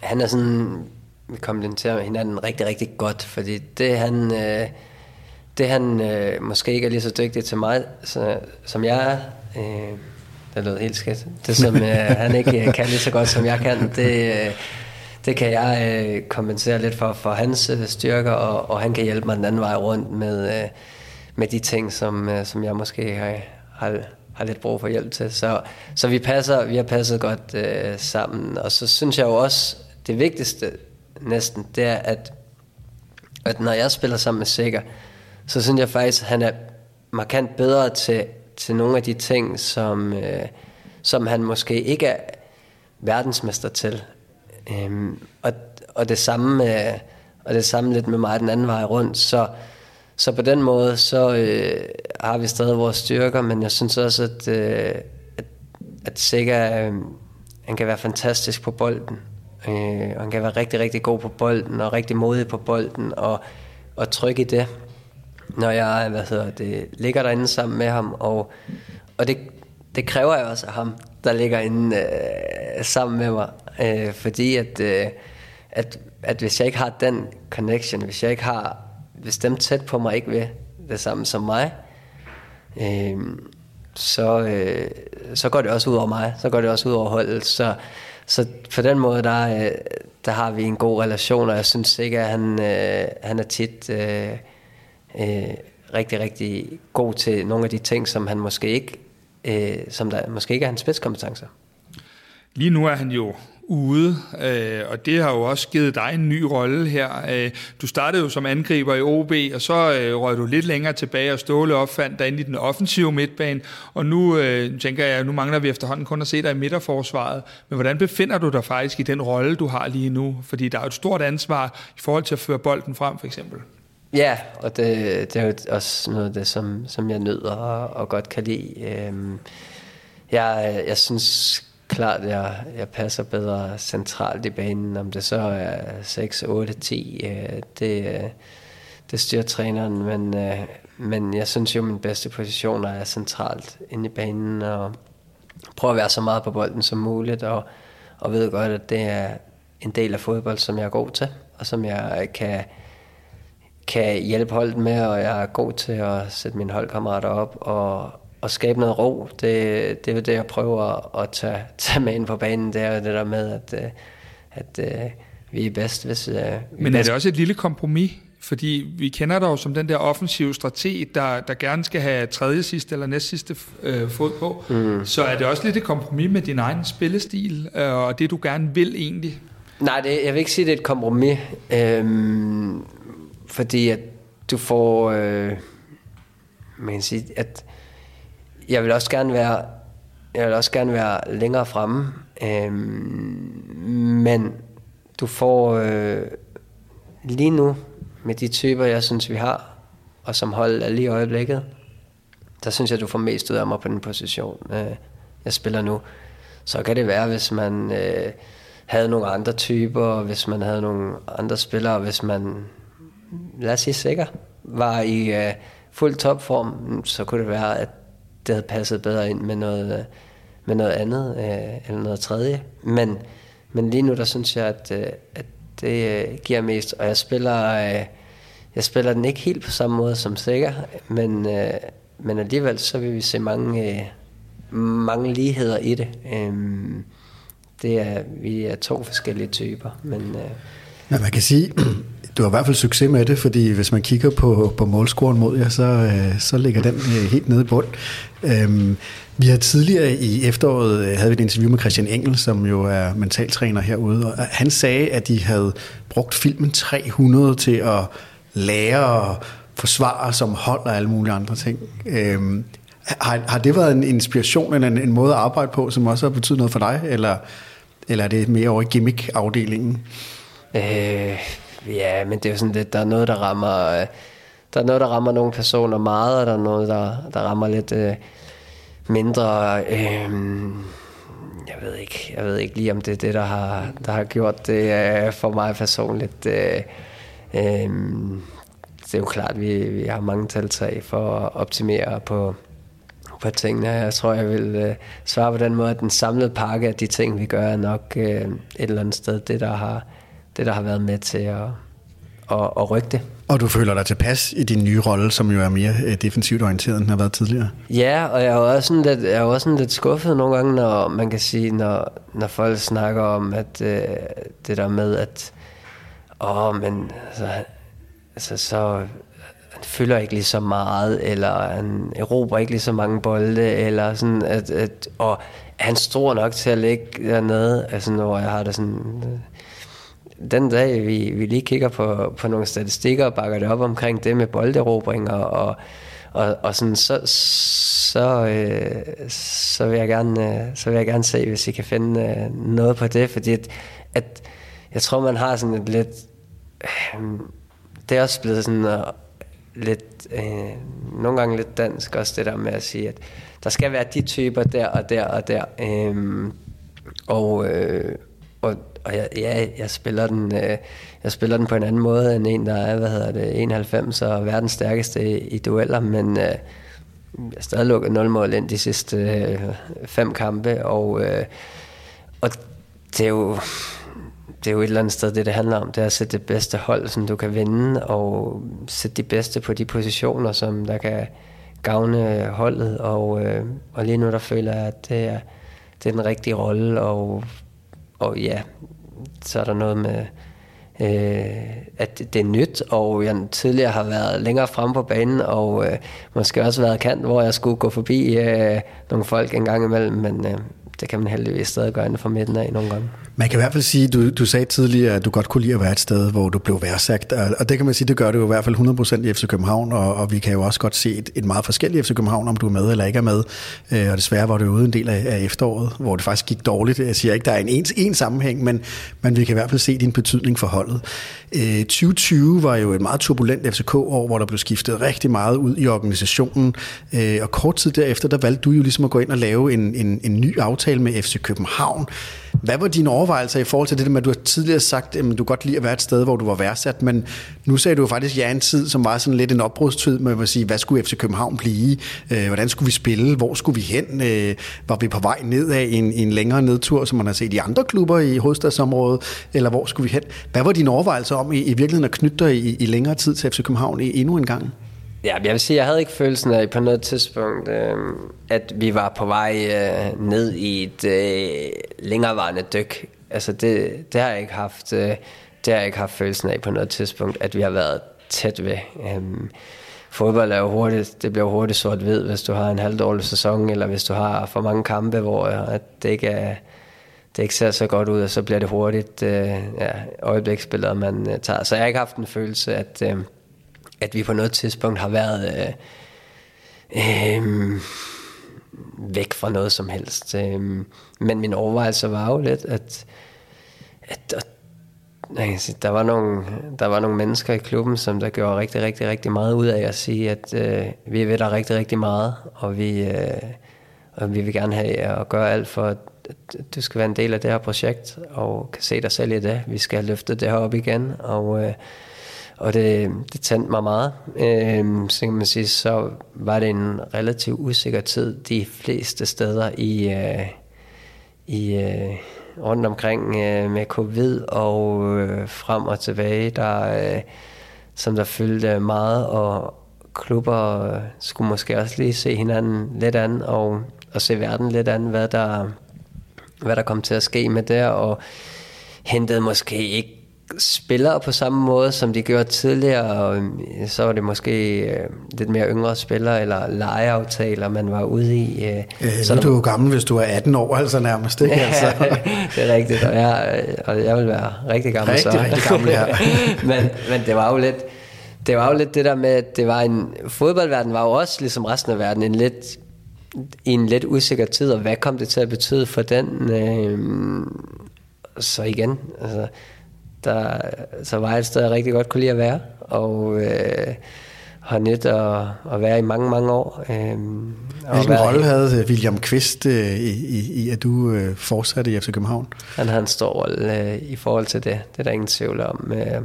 C: han er sådan, vi komplementerer hinanden rigtig, rigtig godt, fordi det han... Øh, det han øh, måske ikke er lige så dygtig til mig, så, som jeg er, øh, det lød helt skidt, det som øh, han ikke øh, kan lige så godt som jeg kan, det, øh, det kan jeg øh, kompensere lidt for, for hans øh, styrker, og, og han kan hjælpe mig den anden vej rundt med, øh, med de ting, som, øh, som jeg måske har, har, har lidt brug for hjælp til. Så, så vi, passer, vi har passet godt øh, sammen, og så synes jeg jo også, det vigtigste næsten, det er, at, at når jeg spiller sammen med Sikker, så synes jeg faktisk, at han er markant bedre til, til nogle af de ting, som, øh, som han måske ikke er verdensmester til. Øhm, og, og, det samme, øh, og det samme lidt med mig den anden vej rundt. Så, så på den måde, så øh, har vi stadig vores styrker, men jeg synes også, at, øh, at, at Sega, øh, han kan være fantastisk på bolden. Øh, og han kan være rigtig, rigtig god på bolden, og rigtig modig på bolden, og, og tryg i det når jeg hvad hedder det, ligger derinde sammen med ham, og, og det, det kræver jeg også af ham, der ligger inde øh, sammen med mig, øh, fordi at, øh, at, at hvis jeg ikke har den connection, hvis jeg ikke har, hvis dem tæt på mig ikke vil det samme som mig, øh, så, øh, så går det også ud over mig, så går det også ud over holdet, så, så på den måde, der, øh, der har vi en god relation, og jeg synes ikke, at han, øh, han er tit... Øh, øh, rigtig, rigtig god til nogle af de ting, som han måske ikke, øh, som der måske ikke er hans spidskompetencer.
D: Lige nu er han jo ude, øh, og det har jo også givet dig en ny rolle her. Øh, du startede jo som angriber i OB, og så øh, røg du lidt længere tilbage, og Ståle opfandt dig ind i den offensive midtbane, og nu øh, tænker jeg, nu mangler vi efterhånden kun at se dig i midterforsvaret. Men hvordan befinder du dig faktisk i den rolle, du har lige nu? Fordi der er jo et stort ansvar i forhold til at føre bolden frem, for eksempel.
C: Ja, og det, det er jo også noget af det, som, som jeg nyder og, og godt kan lide. Øhm, jeg, jeg synes klart, at jeg, jeg passer bedre centralt i banen, om det så er 6, 8, 10. Øh, det, det styrer træneren, men, øh, men jeg synes jo, at min bedste position er centralt inde i banen og prøve at være så meget på bolden som muligt, og, og ved godt, at det er en del af fodbold, som jeg er god til, og som jeg kan kan hjælpe holdet med, og jeg er god til at sætte mine holdkammerater op og, og skabe noget ro. Det, det er det, jeg prøver at tage, tage med ind på banen. Det er det der med, at, øh, at, at øh, vi er bedst, hvis vi er
D: Men er det også et lille kompromis? Fordi vi kender dig jo som den der offensive strateg, der, der gerne skal have tredje sidste eller næst sidste øh, fod på. Mm. Så er det også lidt et kompromis med din egen spillestil, øh, og det du gerne vil egentlig?
C: Nej, det, jeg vil ikke sige, det er et kompromis. Øhm, fordi at du får, øh, man kan sige, at jeg vil også gerne være, jeg vil også gerne være længere fremme, øh, men du får øh, lige nu med de typer, jeg synes, vi har, og som hold er lige i øjeblikket, der synes jeg, du får mest ud af mig på den position, øh, jeg spiller nu. Så kan det være, hvis man øh, havde nogle andre typer, hvis man havde nogle andre spillere, hvis man lad os sige sikker, var i øh, fuld topform, så kunne det være, at det havde passet bedre ind med noget, øh, med noget andet øh, eller noget tredje. Men, men lige nu, der synes jeg, at, øh, at det øh, giver mest, og jeg spiller, øh, jeg spiller den ikke helt på samme måde som sikker, men, øh, men alligevel så vil vi se mange, øh, mange ligheder i det. Øh, det er, vi er to forskellige typer, men... Øh,
A: men man kan sige, du har i hvert fald succes med det, fordi hvis man kigger på, på målscoren mod jer, så, øh, så ligger den øh, helt nede i bund. Øhm, vi har tidligere i efteråret øh, havde vi et interview med Christian Engel, som jo er mentaltræner herude, og han sagde, at de havde brugt filmen 300 til at lære og forsvare som hold og alle mulige andre ting. Øhm, har, har det været en inspiration eller en, en måde at arbejde på, som også har betydet noget for dig, eller, eller er det mere over i gimmick-afdelingen?
C: Øh, ja, men det er jo sådan lidt, der er noget, der rammer, øh, der er noget, der rammer nogle personer meget, og der er noget, der, der rammer lidt øh, mindre. Øh, jeg ved ikke, jeg ved ikke lige, om det er det, der har, der har gjort det øh, for mig personligt. Øh, øh, det er jo klart, at vi, vi har mange tiltag for at optimere på, på tingene. Jeg tror, jeg vil øh, svare på den måde, at den samlede pakke af de ting, vi gør, er nok øh, et eller andet sted det, der har, det, der har været med til at, at, at rykke det.
A: Og du føler dig tilpas i din nye rolle, som jo er mere øh, defensivt orienteret, end den har været tidligere?
C: Ja, og jeg er også sådan lidt, jeg er også sådan lidt skuffet nogle gange, når man kan sige, når, når folk snakker om, at øh, det der med, at åh, men altså, altså så han fylder ikke lige så meget, eller han erobrer ikke lige så mange bolde, eller sådan, at, at, og er han stor nok til at ligge dernede, altså når jeg har det sådan, den dag vi, vi lige kigger på, på nogle statistikker og bakker det op omkring det med bolderobringer og, og, og sådan, så, så, øh, så, vil jeg gerne, øh, så vil jeg gerne se, hvis I kan finde øh, noget på det, fordi at, at jeg tror, man har sådan et lidt, øh, det er også blevet sådan uh, lidt, øh, nogle gange lidt dansk også det der med at sige, at der skal være de typer der og der og der. Øh, og, øh, og, og jeg, ja, jeg spiller den øh, jeg spiller den på en anden måde end en der er, hvad hedder det, 91 og verdens stærkeste i, i dueller, men øh, jeg har stadig lukket 0 mål ind de sidste øh, fem kampe, og, øh, og det er jo det er jo et eller andet sted, det det handler om, det er at sætte det bedste hold, som du kan vinde, og sætte de bedste på de positioner, som der kan gavne øh, holdet, og, øh, og lige nu der føler jeg, at det er, det er den rigtige rolle, og, og ja, så er der noget med, øh, at det er nyt, og jeg tidligere har været længere frem på banen, og øh, måske også været kant, hvor jeg skulle gå forbi øh, nogle folk en gang imellem, men øh, det kan man heldigvis stadig gøre inden for midten af nogle gange.
A: Man kan i hvert fald sige, du, du sagde tidligere, at du godt kunne lide at være et sted, hvor du blev værdsagt, og det kan man sige, det gør du jo i hvert fald 100% i FC København, og, og vi kan jo også godt se et, et meget forskelligt FC København, om du er med eller ikke er med, øh, og desværre var det ude en del af, af efteråret, hvor det faktisk gik dårligt. Jeg siger ikke, der er en ens en sammenhæng, men, men vi kan i hvert fald se din betydning for holdet. Øh, 2020 var jo et meget turbulent FCK-år, hvor der blev skiftet rigtig meget ud i organisationen, øh, og kort tid derefter, der valgte du jo ligesom at gå ind og lave en, en, en ny aftale med FC København. Hvad var dine overvejelser i forhold til det med, at du har tidligere sagt, at du godt lide at være et sted, hvor du var værdsat, men nu sagde du jo faktisk ja en tid, som var sådan lidt en opbrudstid med at sige, hvad skulle FC København blive? Øh, hvordan skulle vi spille? Hvor skulle vi hen? Øh, var vi på vej ned af en, en længere nedtur, som man har set i andre klubber i hovedstadsområdet? Eller hvor skulle vi hen? Hvad var dine overvejelser om i, i virkeligheden at knytte dig i, i længere tid til FC København i, endnu en gang?
C: Ja, jeg vil sige, jeg havde ikke følelsen af på noget tidspunkt, øh, at vi var på vej øh, ned i et øh, længerevarende dyk. Altså det, det har jeg ikke haft. Øh, det har jeg ikke haft følelsen af på noget tidspunkt, at vi har været tæt ved. Øh, fodbold er jo hurtigt, det bliver hurtigt sort-hvid, hvis du har en halvdårlig sæson, eller hvis du har for mange kampe, hvor øh, at det ikke er, det ikke ser så godt ud, og så bliver det hurtigt øh, ja, øjebliksbilleder, man øh, tager. Så jeg har ikke haft en følelse, at, øh, at vi på noget tidspunkt har været øh, øh, væk fra noget som helst. Øh, men min overvejelse var jo lidt, at, at, at sige, der, var nogle, der var nogle mennesker i klubben, som der gjorde rigtig, rigtig, rigtig meget ud af at sige, at øh, vi ved der rigtig, rigtig meget, og vi, øh, og vi vil gerne have at gøre alt for, at du skal være en del af det her projekt, og kan se dig selv i det. Vi skal løfte det her op igen, og øh, og det, det tændte mig meget. Øh, så kan man sige, så var det en relativt usikker tid de fleste steder i, øh, i øh, rundt omkring øh, med covid og øh, frem og tilbage, der, øh, som der fyldte meget, og klubber øh, skulle måske også lige se hinanden lidt an, og, og se verden lidt an, hvad der, hvad der kom til at ske med det, og hentede måske ikke spiller på samme måde, som de gjorde tidligere, og øhm, så var det måske øh, lidt mere yngre spillere, eller legeaftaler, man var ude i. Øh,
A: øh,
C: så
A: nu er du jo gammel, hvis du er 18 år, altså nærmest, ikke? Altså.
C: det er rigtigt, og jeg, og jeg vil være rigtig gammel
A: rigtig,
C: så.
A: Rigtig, gammel, ja.
C: men, men det var jo lidt, det var jo lidt det der med, at det var en, fodboldverden var jo også, ligesom resten af verden, en lidt, i en lidt usikker tid, og hvad kom det til at betyde for den? Øh, så igen, altså, der, så var et sted, jeg rigtig godt kunne lide at være, og øh, har nyt at, at være i mange, mange år. Øh,
A: Hvilken rolle havde William Kvist øh, i, i, i, at du øh, fortsatte i FC København?
C: Han havde en stor rolle øh, i forhold til det, det er der ingen tvivl om. Øh,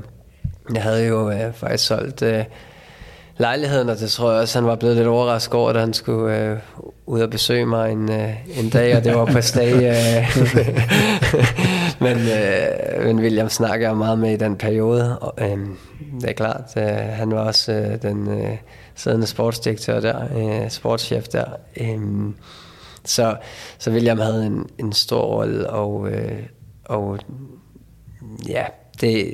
C: jeg havde jo øh, faktisk solgt øh, lejligheden, og det tror jeg også, han var blevet lidt overrasket over, da han skulle øh, ud og besøge mig en, øh, en dag, og det var på stag. Øh, men, øh, men William snakker jeg meget med i den periode, og øh, det er klart, øh, han var også øh, den øh, siddende sportsdirektør der, øh, sportschef der. Øh, så, så William havde en, en stor rolle, og, øh, og ja, det,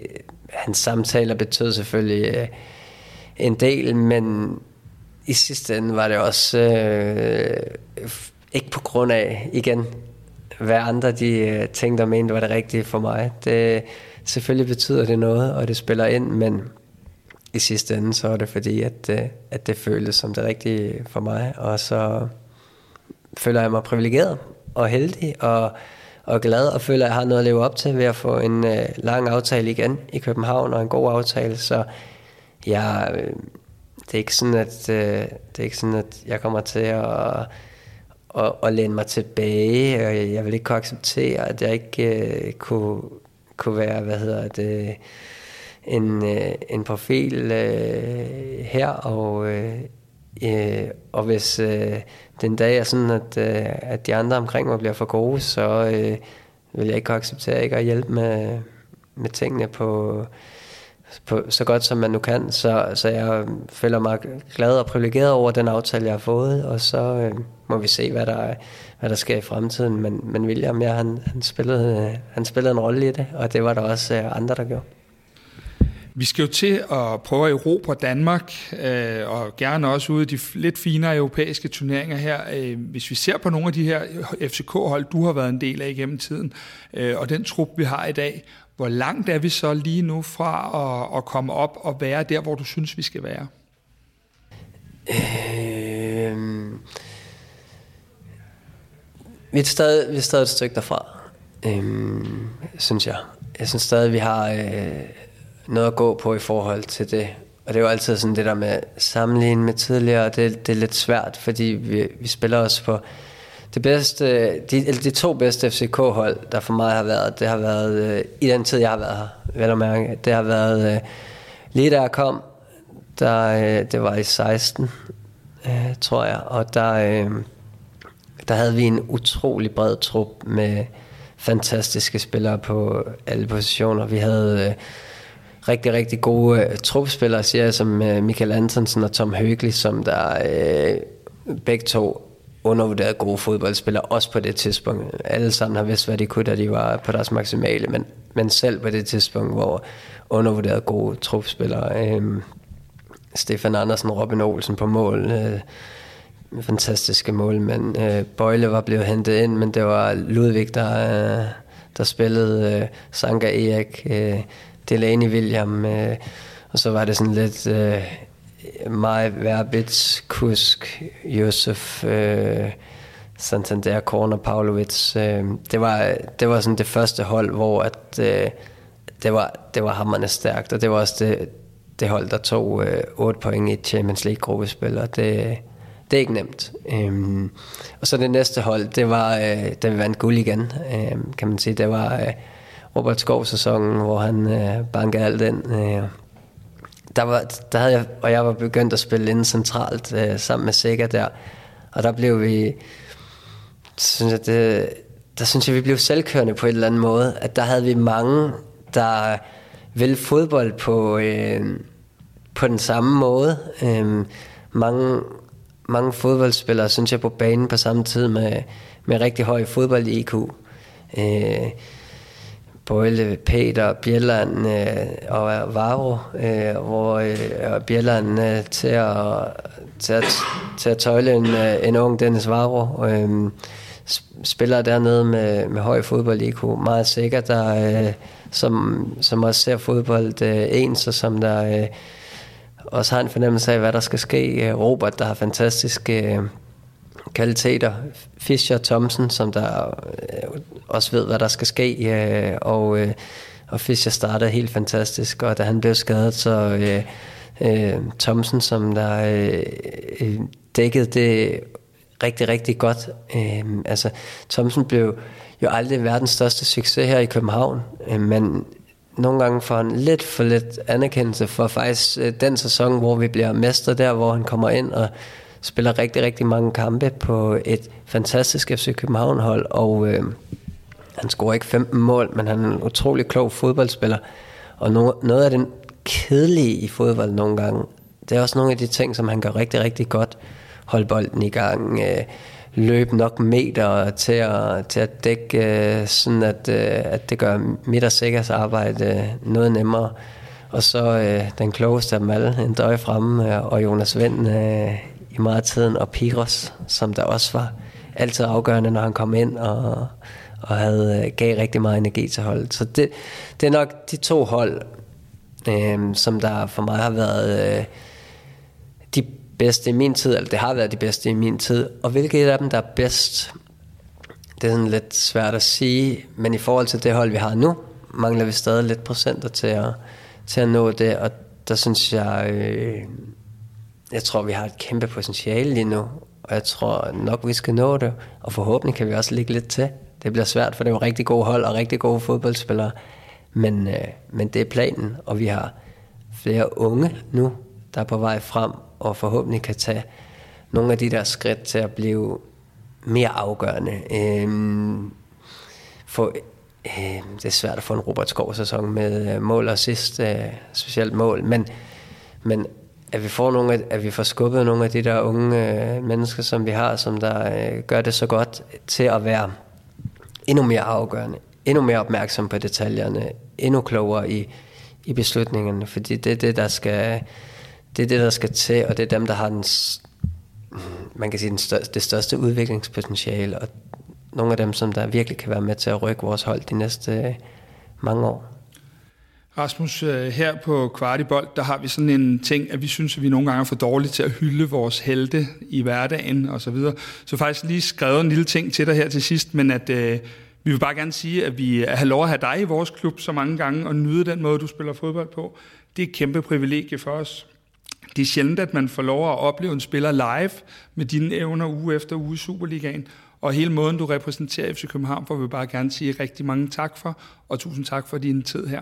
C: hans samtaler betød selvfølgelig øh, en del, men i sidste ende var det også øh, ikke på grund af, igen, hvad andre de øh, tænkte og mente var det rigtige for mig. Det, selvfølgelig betyder det noget, og det spiller ind, men i sidste ende så er det fordi, at, øh, at det føltes som det rigtige for mig, og så føler jeg mig privilegeret og heldig, og og glad og føler, at jeg har noget at leve op til ved at få en øh, lang aftale igen i København og en god aftale. Så jeg, øh, det er ikke sådan, at øh, det er ikke sådan, at jeg kommer til at, at, at læne mig tilbage, og jeg vil ikke kunne acceptere, at jeg ikke øh, kunne, kunne være, hvad hedder det, en, øh, en profil øh, her, og, øh, øh, og hvis øh, den dag er sådan, at, øh, at de andre omkring mig bliver for gode, så øh, vil jeg ikke kunne acceptere ikke at hjælpe med, med tingene på, på, så godt som man nu kan. Så, så jeg føler mig glad og privilegeret over den aftale, jeg har fået, og så øh, må vi se, hvad der, hvad der sker i fremtiden. Men, men William, ja, han, han, spillede, han spillede en rolle i det, og det var der også øh, andre, der gjorde.
D: Vi skal jo til at prøve at erobre Danmark, øh, og gerne også ude i de lidt finere europæiske turneringer her. Øh, hvis vi ser på nogle af de her FCK-hold, du har været en del af igennem tiden, øh, og den trup, vi har i dag, hvor langt er vi så lige nu fra at, at komme op og være der, hvor du synes, vi skal være?
C: Øh, vi, er stadig, vi er stadig et stykke derfra, øh, synes jeg. Jeg synes stadig, vi har... Øh, noget at gå på i forhold til det. Og det er jo altid sådan det der med sammenligning med tidligere, det, det er lidt svært, fordi vi, vi spiller os på det bedste, de, eller de to bedste FCK-hold, der for mig har været, det har været, øh, i den tid, jeg har været her, vel at mærke, det har været, øh, lige da jeg kom, der, øh, det var i 16, øh, tror jeg, og der, øh, der havde vi en utrolig bred trup med fantastiske spillere på alle positioner. Vi havde øh, rigtig, rigtig gode øh, trupspillere, siger jeg, som øh, Michael Antonsen og Tom Høgli, som der øh, begge to undervurderet gode fodboldspillere, også på det tidspunkt. Alle sammen har vidst, hvad de kunne, da de var på deres maksimale, men, men selv på det tidspunkt, hvor undervurderet gode trupspillere. øh, Stefan Andersen, Robin Olsen på mål, øh, fantastiske mål, men uh, øh, Bøjle var blevet hentet ind, men det var Ludvig, der, øh, der spillede øh, Sanka Erik, øh, Delaney William, øh, og så var det sådan lidt øh, mig, Verbitz, Kusk, Josef, øh, Santander, Korner, Pavlovic. Øh, det, var, det var sådan det første hold, hvor at, øh, det, var, det var hammerne stærkt, og det var også det, det hold, der tog øh, 8 point i Champions League-gruppespil, og det, det er ikke nemt. Øhm, og så det næste hold, det var, øh, da vi vandt guld igen, øh, kan man sige. Det var øh, Robert Skov-sæsonen, hvor han øh, bankede alt ind. Øh, der, var, der havde jeg, og jeg var begyndt at spille ind centralt øh, sammen med Sega der, og der blev vi, synes jeg, det, der synes jeg, vi blev selvkørende på en eller anden måde, at der havde vi mange, der ville fodbold på, øh, på den samme måde. Øh, mange, mange fodboldspillere, synes jeg, på banen på samme tid med, med rigtig høj fodbold-IQ. Øh, både Peter, Bjelland øh, og Varro, øh, hvor øh, Bjelland øh, til, at, til, at, til at tøjle en, øh, en ung Dennis Varro, Øh, spiller dernede med, med høj fodbold IQ, meget sikkert, der, øh, som, som også ser fodbold øh, ens, og som der øh, også har en fornemmelse af, hvad der skal ske. Øh, Robert, der har fantastisk øh, kvaliteter. Fischer Thomsen, som der øh, også ved, hvad der skal ske. Øh, og, øh, og Fischer startede helt fantastisk, og da han blev skadet, så øh, øh, Thomsen, som der øh, øh dækkede det rigtig, rigtig godt. Øh, altså, Thomsen blev jo aldrig verdens største succes her i København, øh, men nogle gange får han lidt for lidt anerkendelse for faktisk øh, den sæson, hvor vi bliver mester der, hvor han kommer ind og spiller rigtig, rigtig mange kampe på et fantastisk FC København-hold, og øh, han scorer ikke 15 mål, men han er en utrolig klog fodboldspiller. Og no, noget af den kedelige i fodbold nogle gange, det er også nogle af de ting, som han gør rigtig, rigtig godt. Holde bolden i gang, øh, løb nok meter til at, til at dække, øh, sådan at, øh, at det gør midt og sikkers arbejde øh, noget nemmere. Og så øh, den klogeste af dem alle, en døje fremme, øh, og Jonas Vind øh, meget af tiden, og Piros, som der også var altid afgørende, når han kom ind og, og havde, øh, gav rigtig meget energi til holdet. Så det, det er nok de to hold, øh, som der for mig har været øh, de bedste i min tid, eller det har været de bedste i min tid. Og hvilket af dem, der er bedst, det er sådan lidt svært at sige, men i forhold til det hold, vi har nu, mangler vi stadig lidt procenter til at, til at nå det, og der synes jeg, øh, jeg tror, vi har et kæmpe potentiale lige nu, og jeg tror nok, vi skal nå det, og forhåbentlig kan vi også ligge lidt til. Det bliver svært, for det er jo rigtig gode hold og rigtig gode fodboldspillere, men, øh, men det er planen, og vi har flere unge nu, der er på vej frem, og forhåbentlig kan tage nogle af de der skridt til at blive mere afgørende. Øhm, for, øh, det er svært at få en Robert Skov-sæson med øh, mål og sidst, øh, specielt mål, men, men at vi får nogle af, at vi får skubbet nogle af de der unge øh, mennesker, som vi har, som der øh, gør det så godt til at være endnu mere afgørende, endnu mere opmærksom på detaljerne, endnu klogere i, i beslutningerne, fordi det er det, der skal, det er det, der skal til, og det er dem, der har den, man kan sige, den største, det største udviklingspotentiale, og nogle af dem, som der virkelig kan være med til at rykke vores hold de næste øh, mange år.
D: Rasmus, øh, her på Kvartibold, der har vi sådan en ting, at vi synes, at vi nogle gange er for dårlige til at hylde vores helte i hverdagen og så videre. Så faktisk lige skrevet en lille ting til dig her til sidst, men at øh, vi vil bare gerne sige, at vi har lov at have dig i vores klub så mange gange og nyde den måde, du spiller fodbold på. Det er et kæmpe privilegie for os. Det er sjældent, at man får lov at opleve en spiller live med dine evner uge efter uge i Superligaen. Og hele måden, du repræsenterer FC København, får vi bare gerne sige rigtig mange tak for, og tusind tak for din tid her.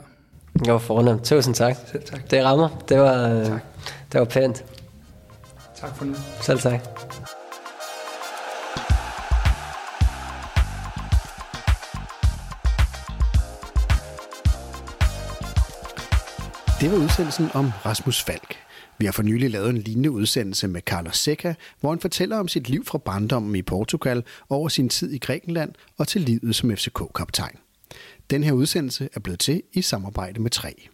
C: Det var fornemt. Tusind tak. Selv tak. Det rammer. Det var, tak. det var pænt.
D: Tak for nu.
C: Selv tak.
A: Det var udsendelsen om Rasmus Falk. Vi har for nylig lavet en lignende udsendelse med Carlos Seca, hvor han fortæller om sit liv fra barndommen i Portugal, over sin tid i Grækenland og til livet som FCK-kaptajn. Den her udsendelse er blevet til i samarbejde med 3.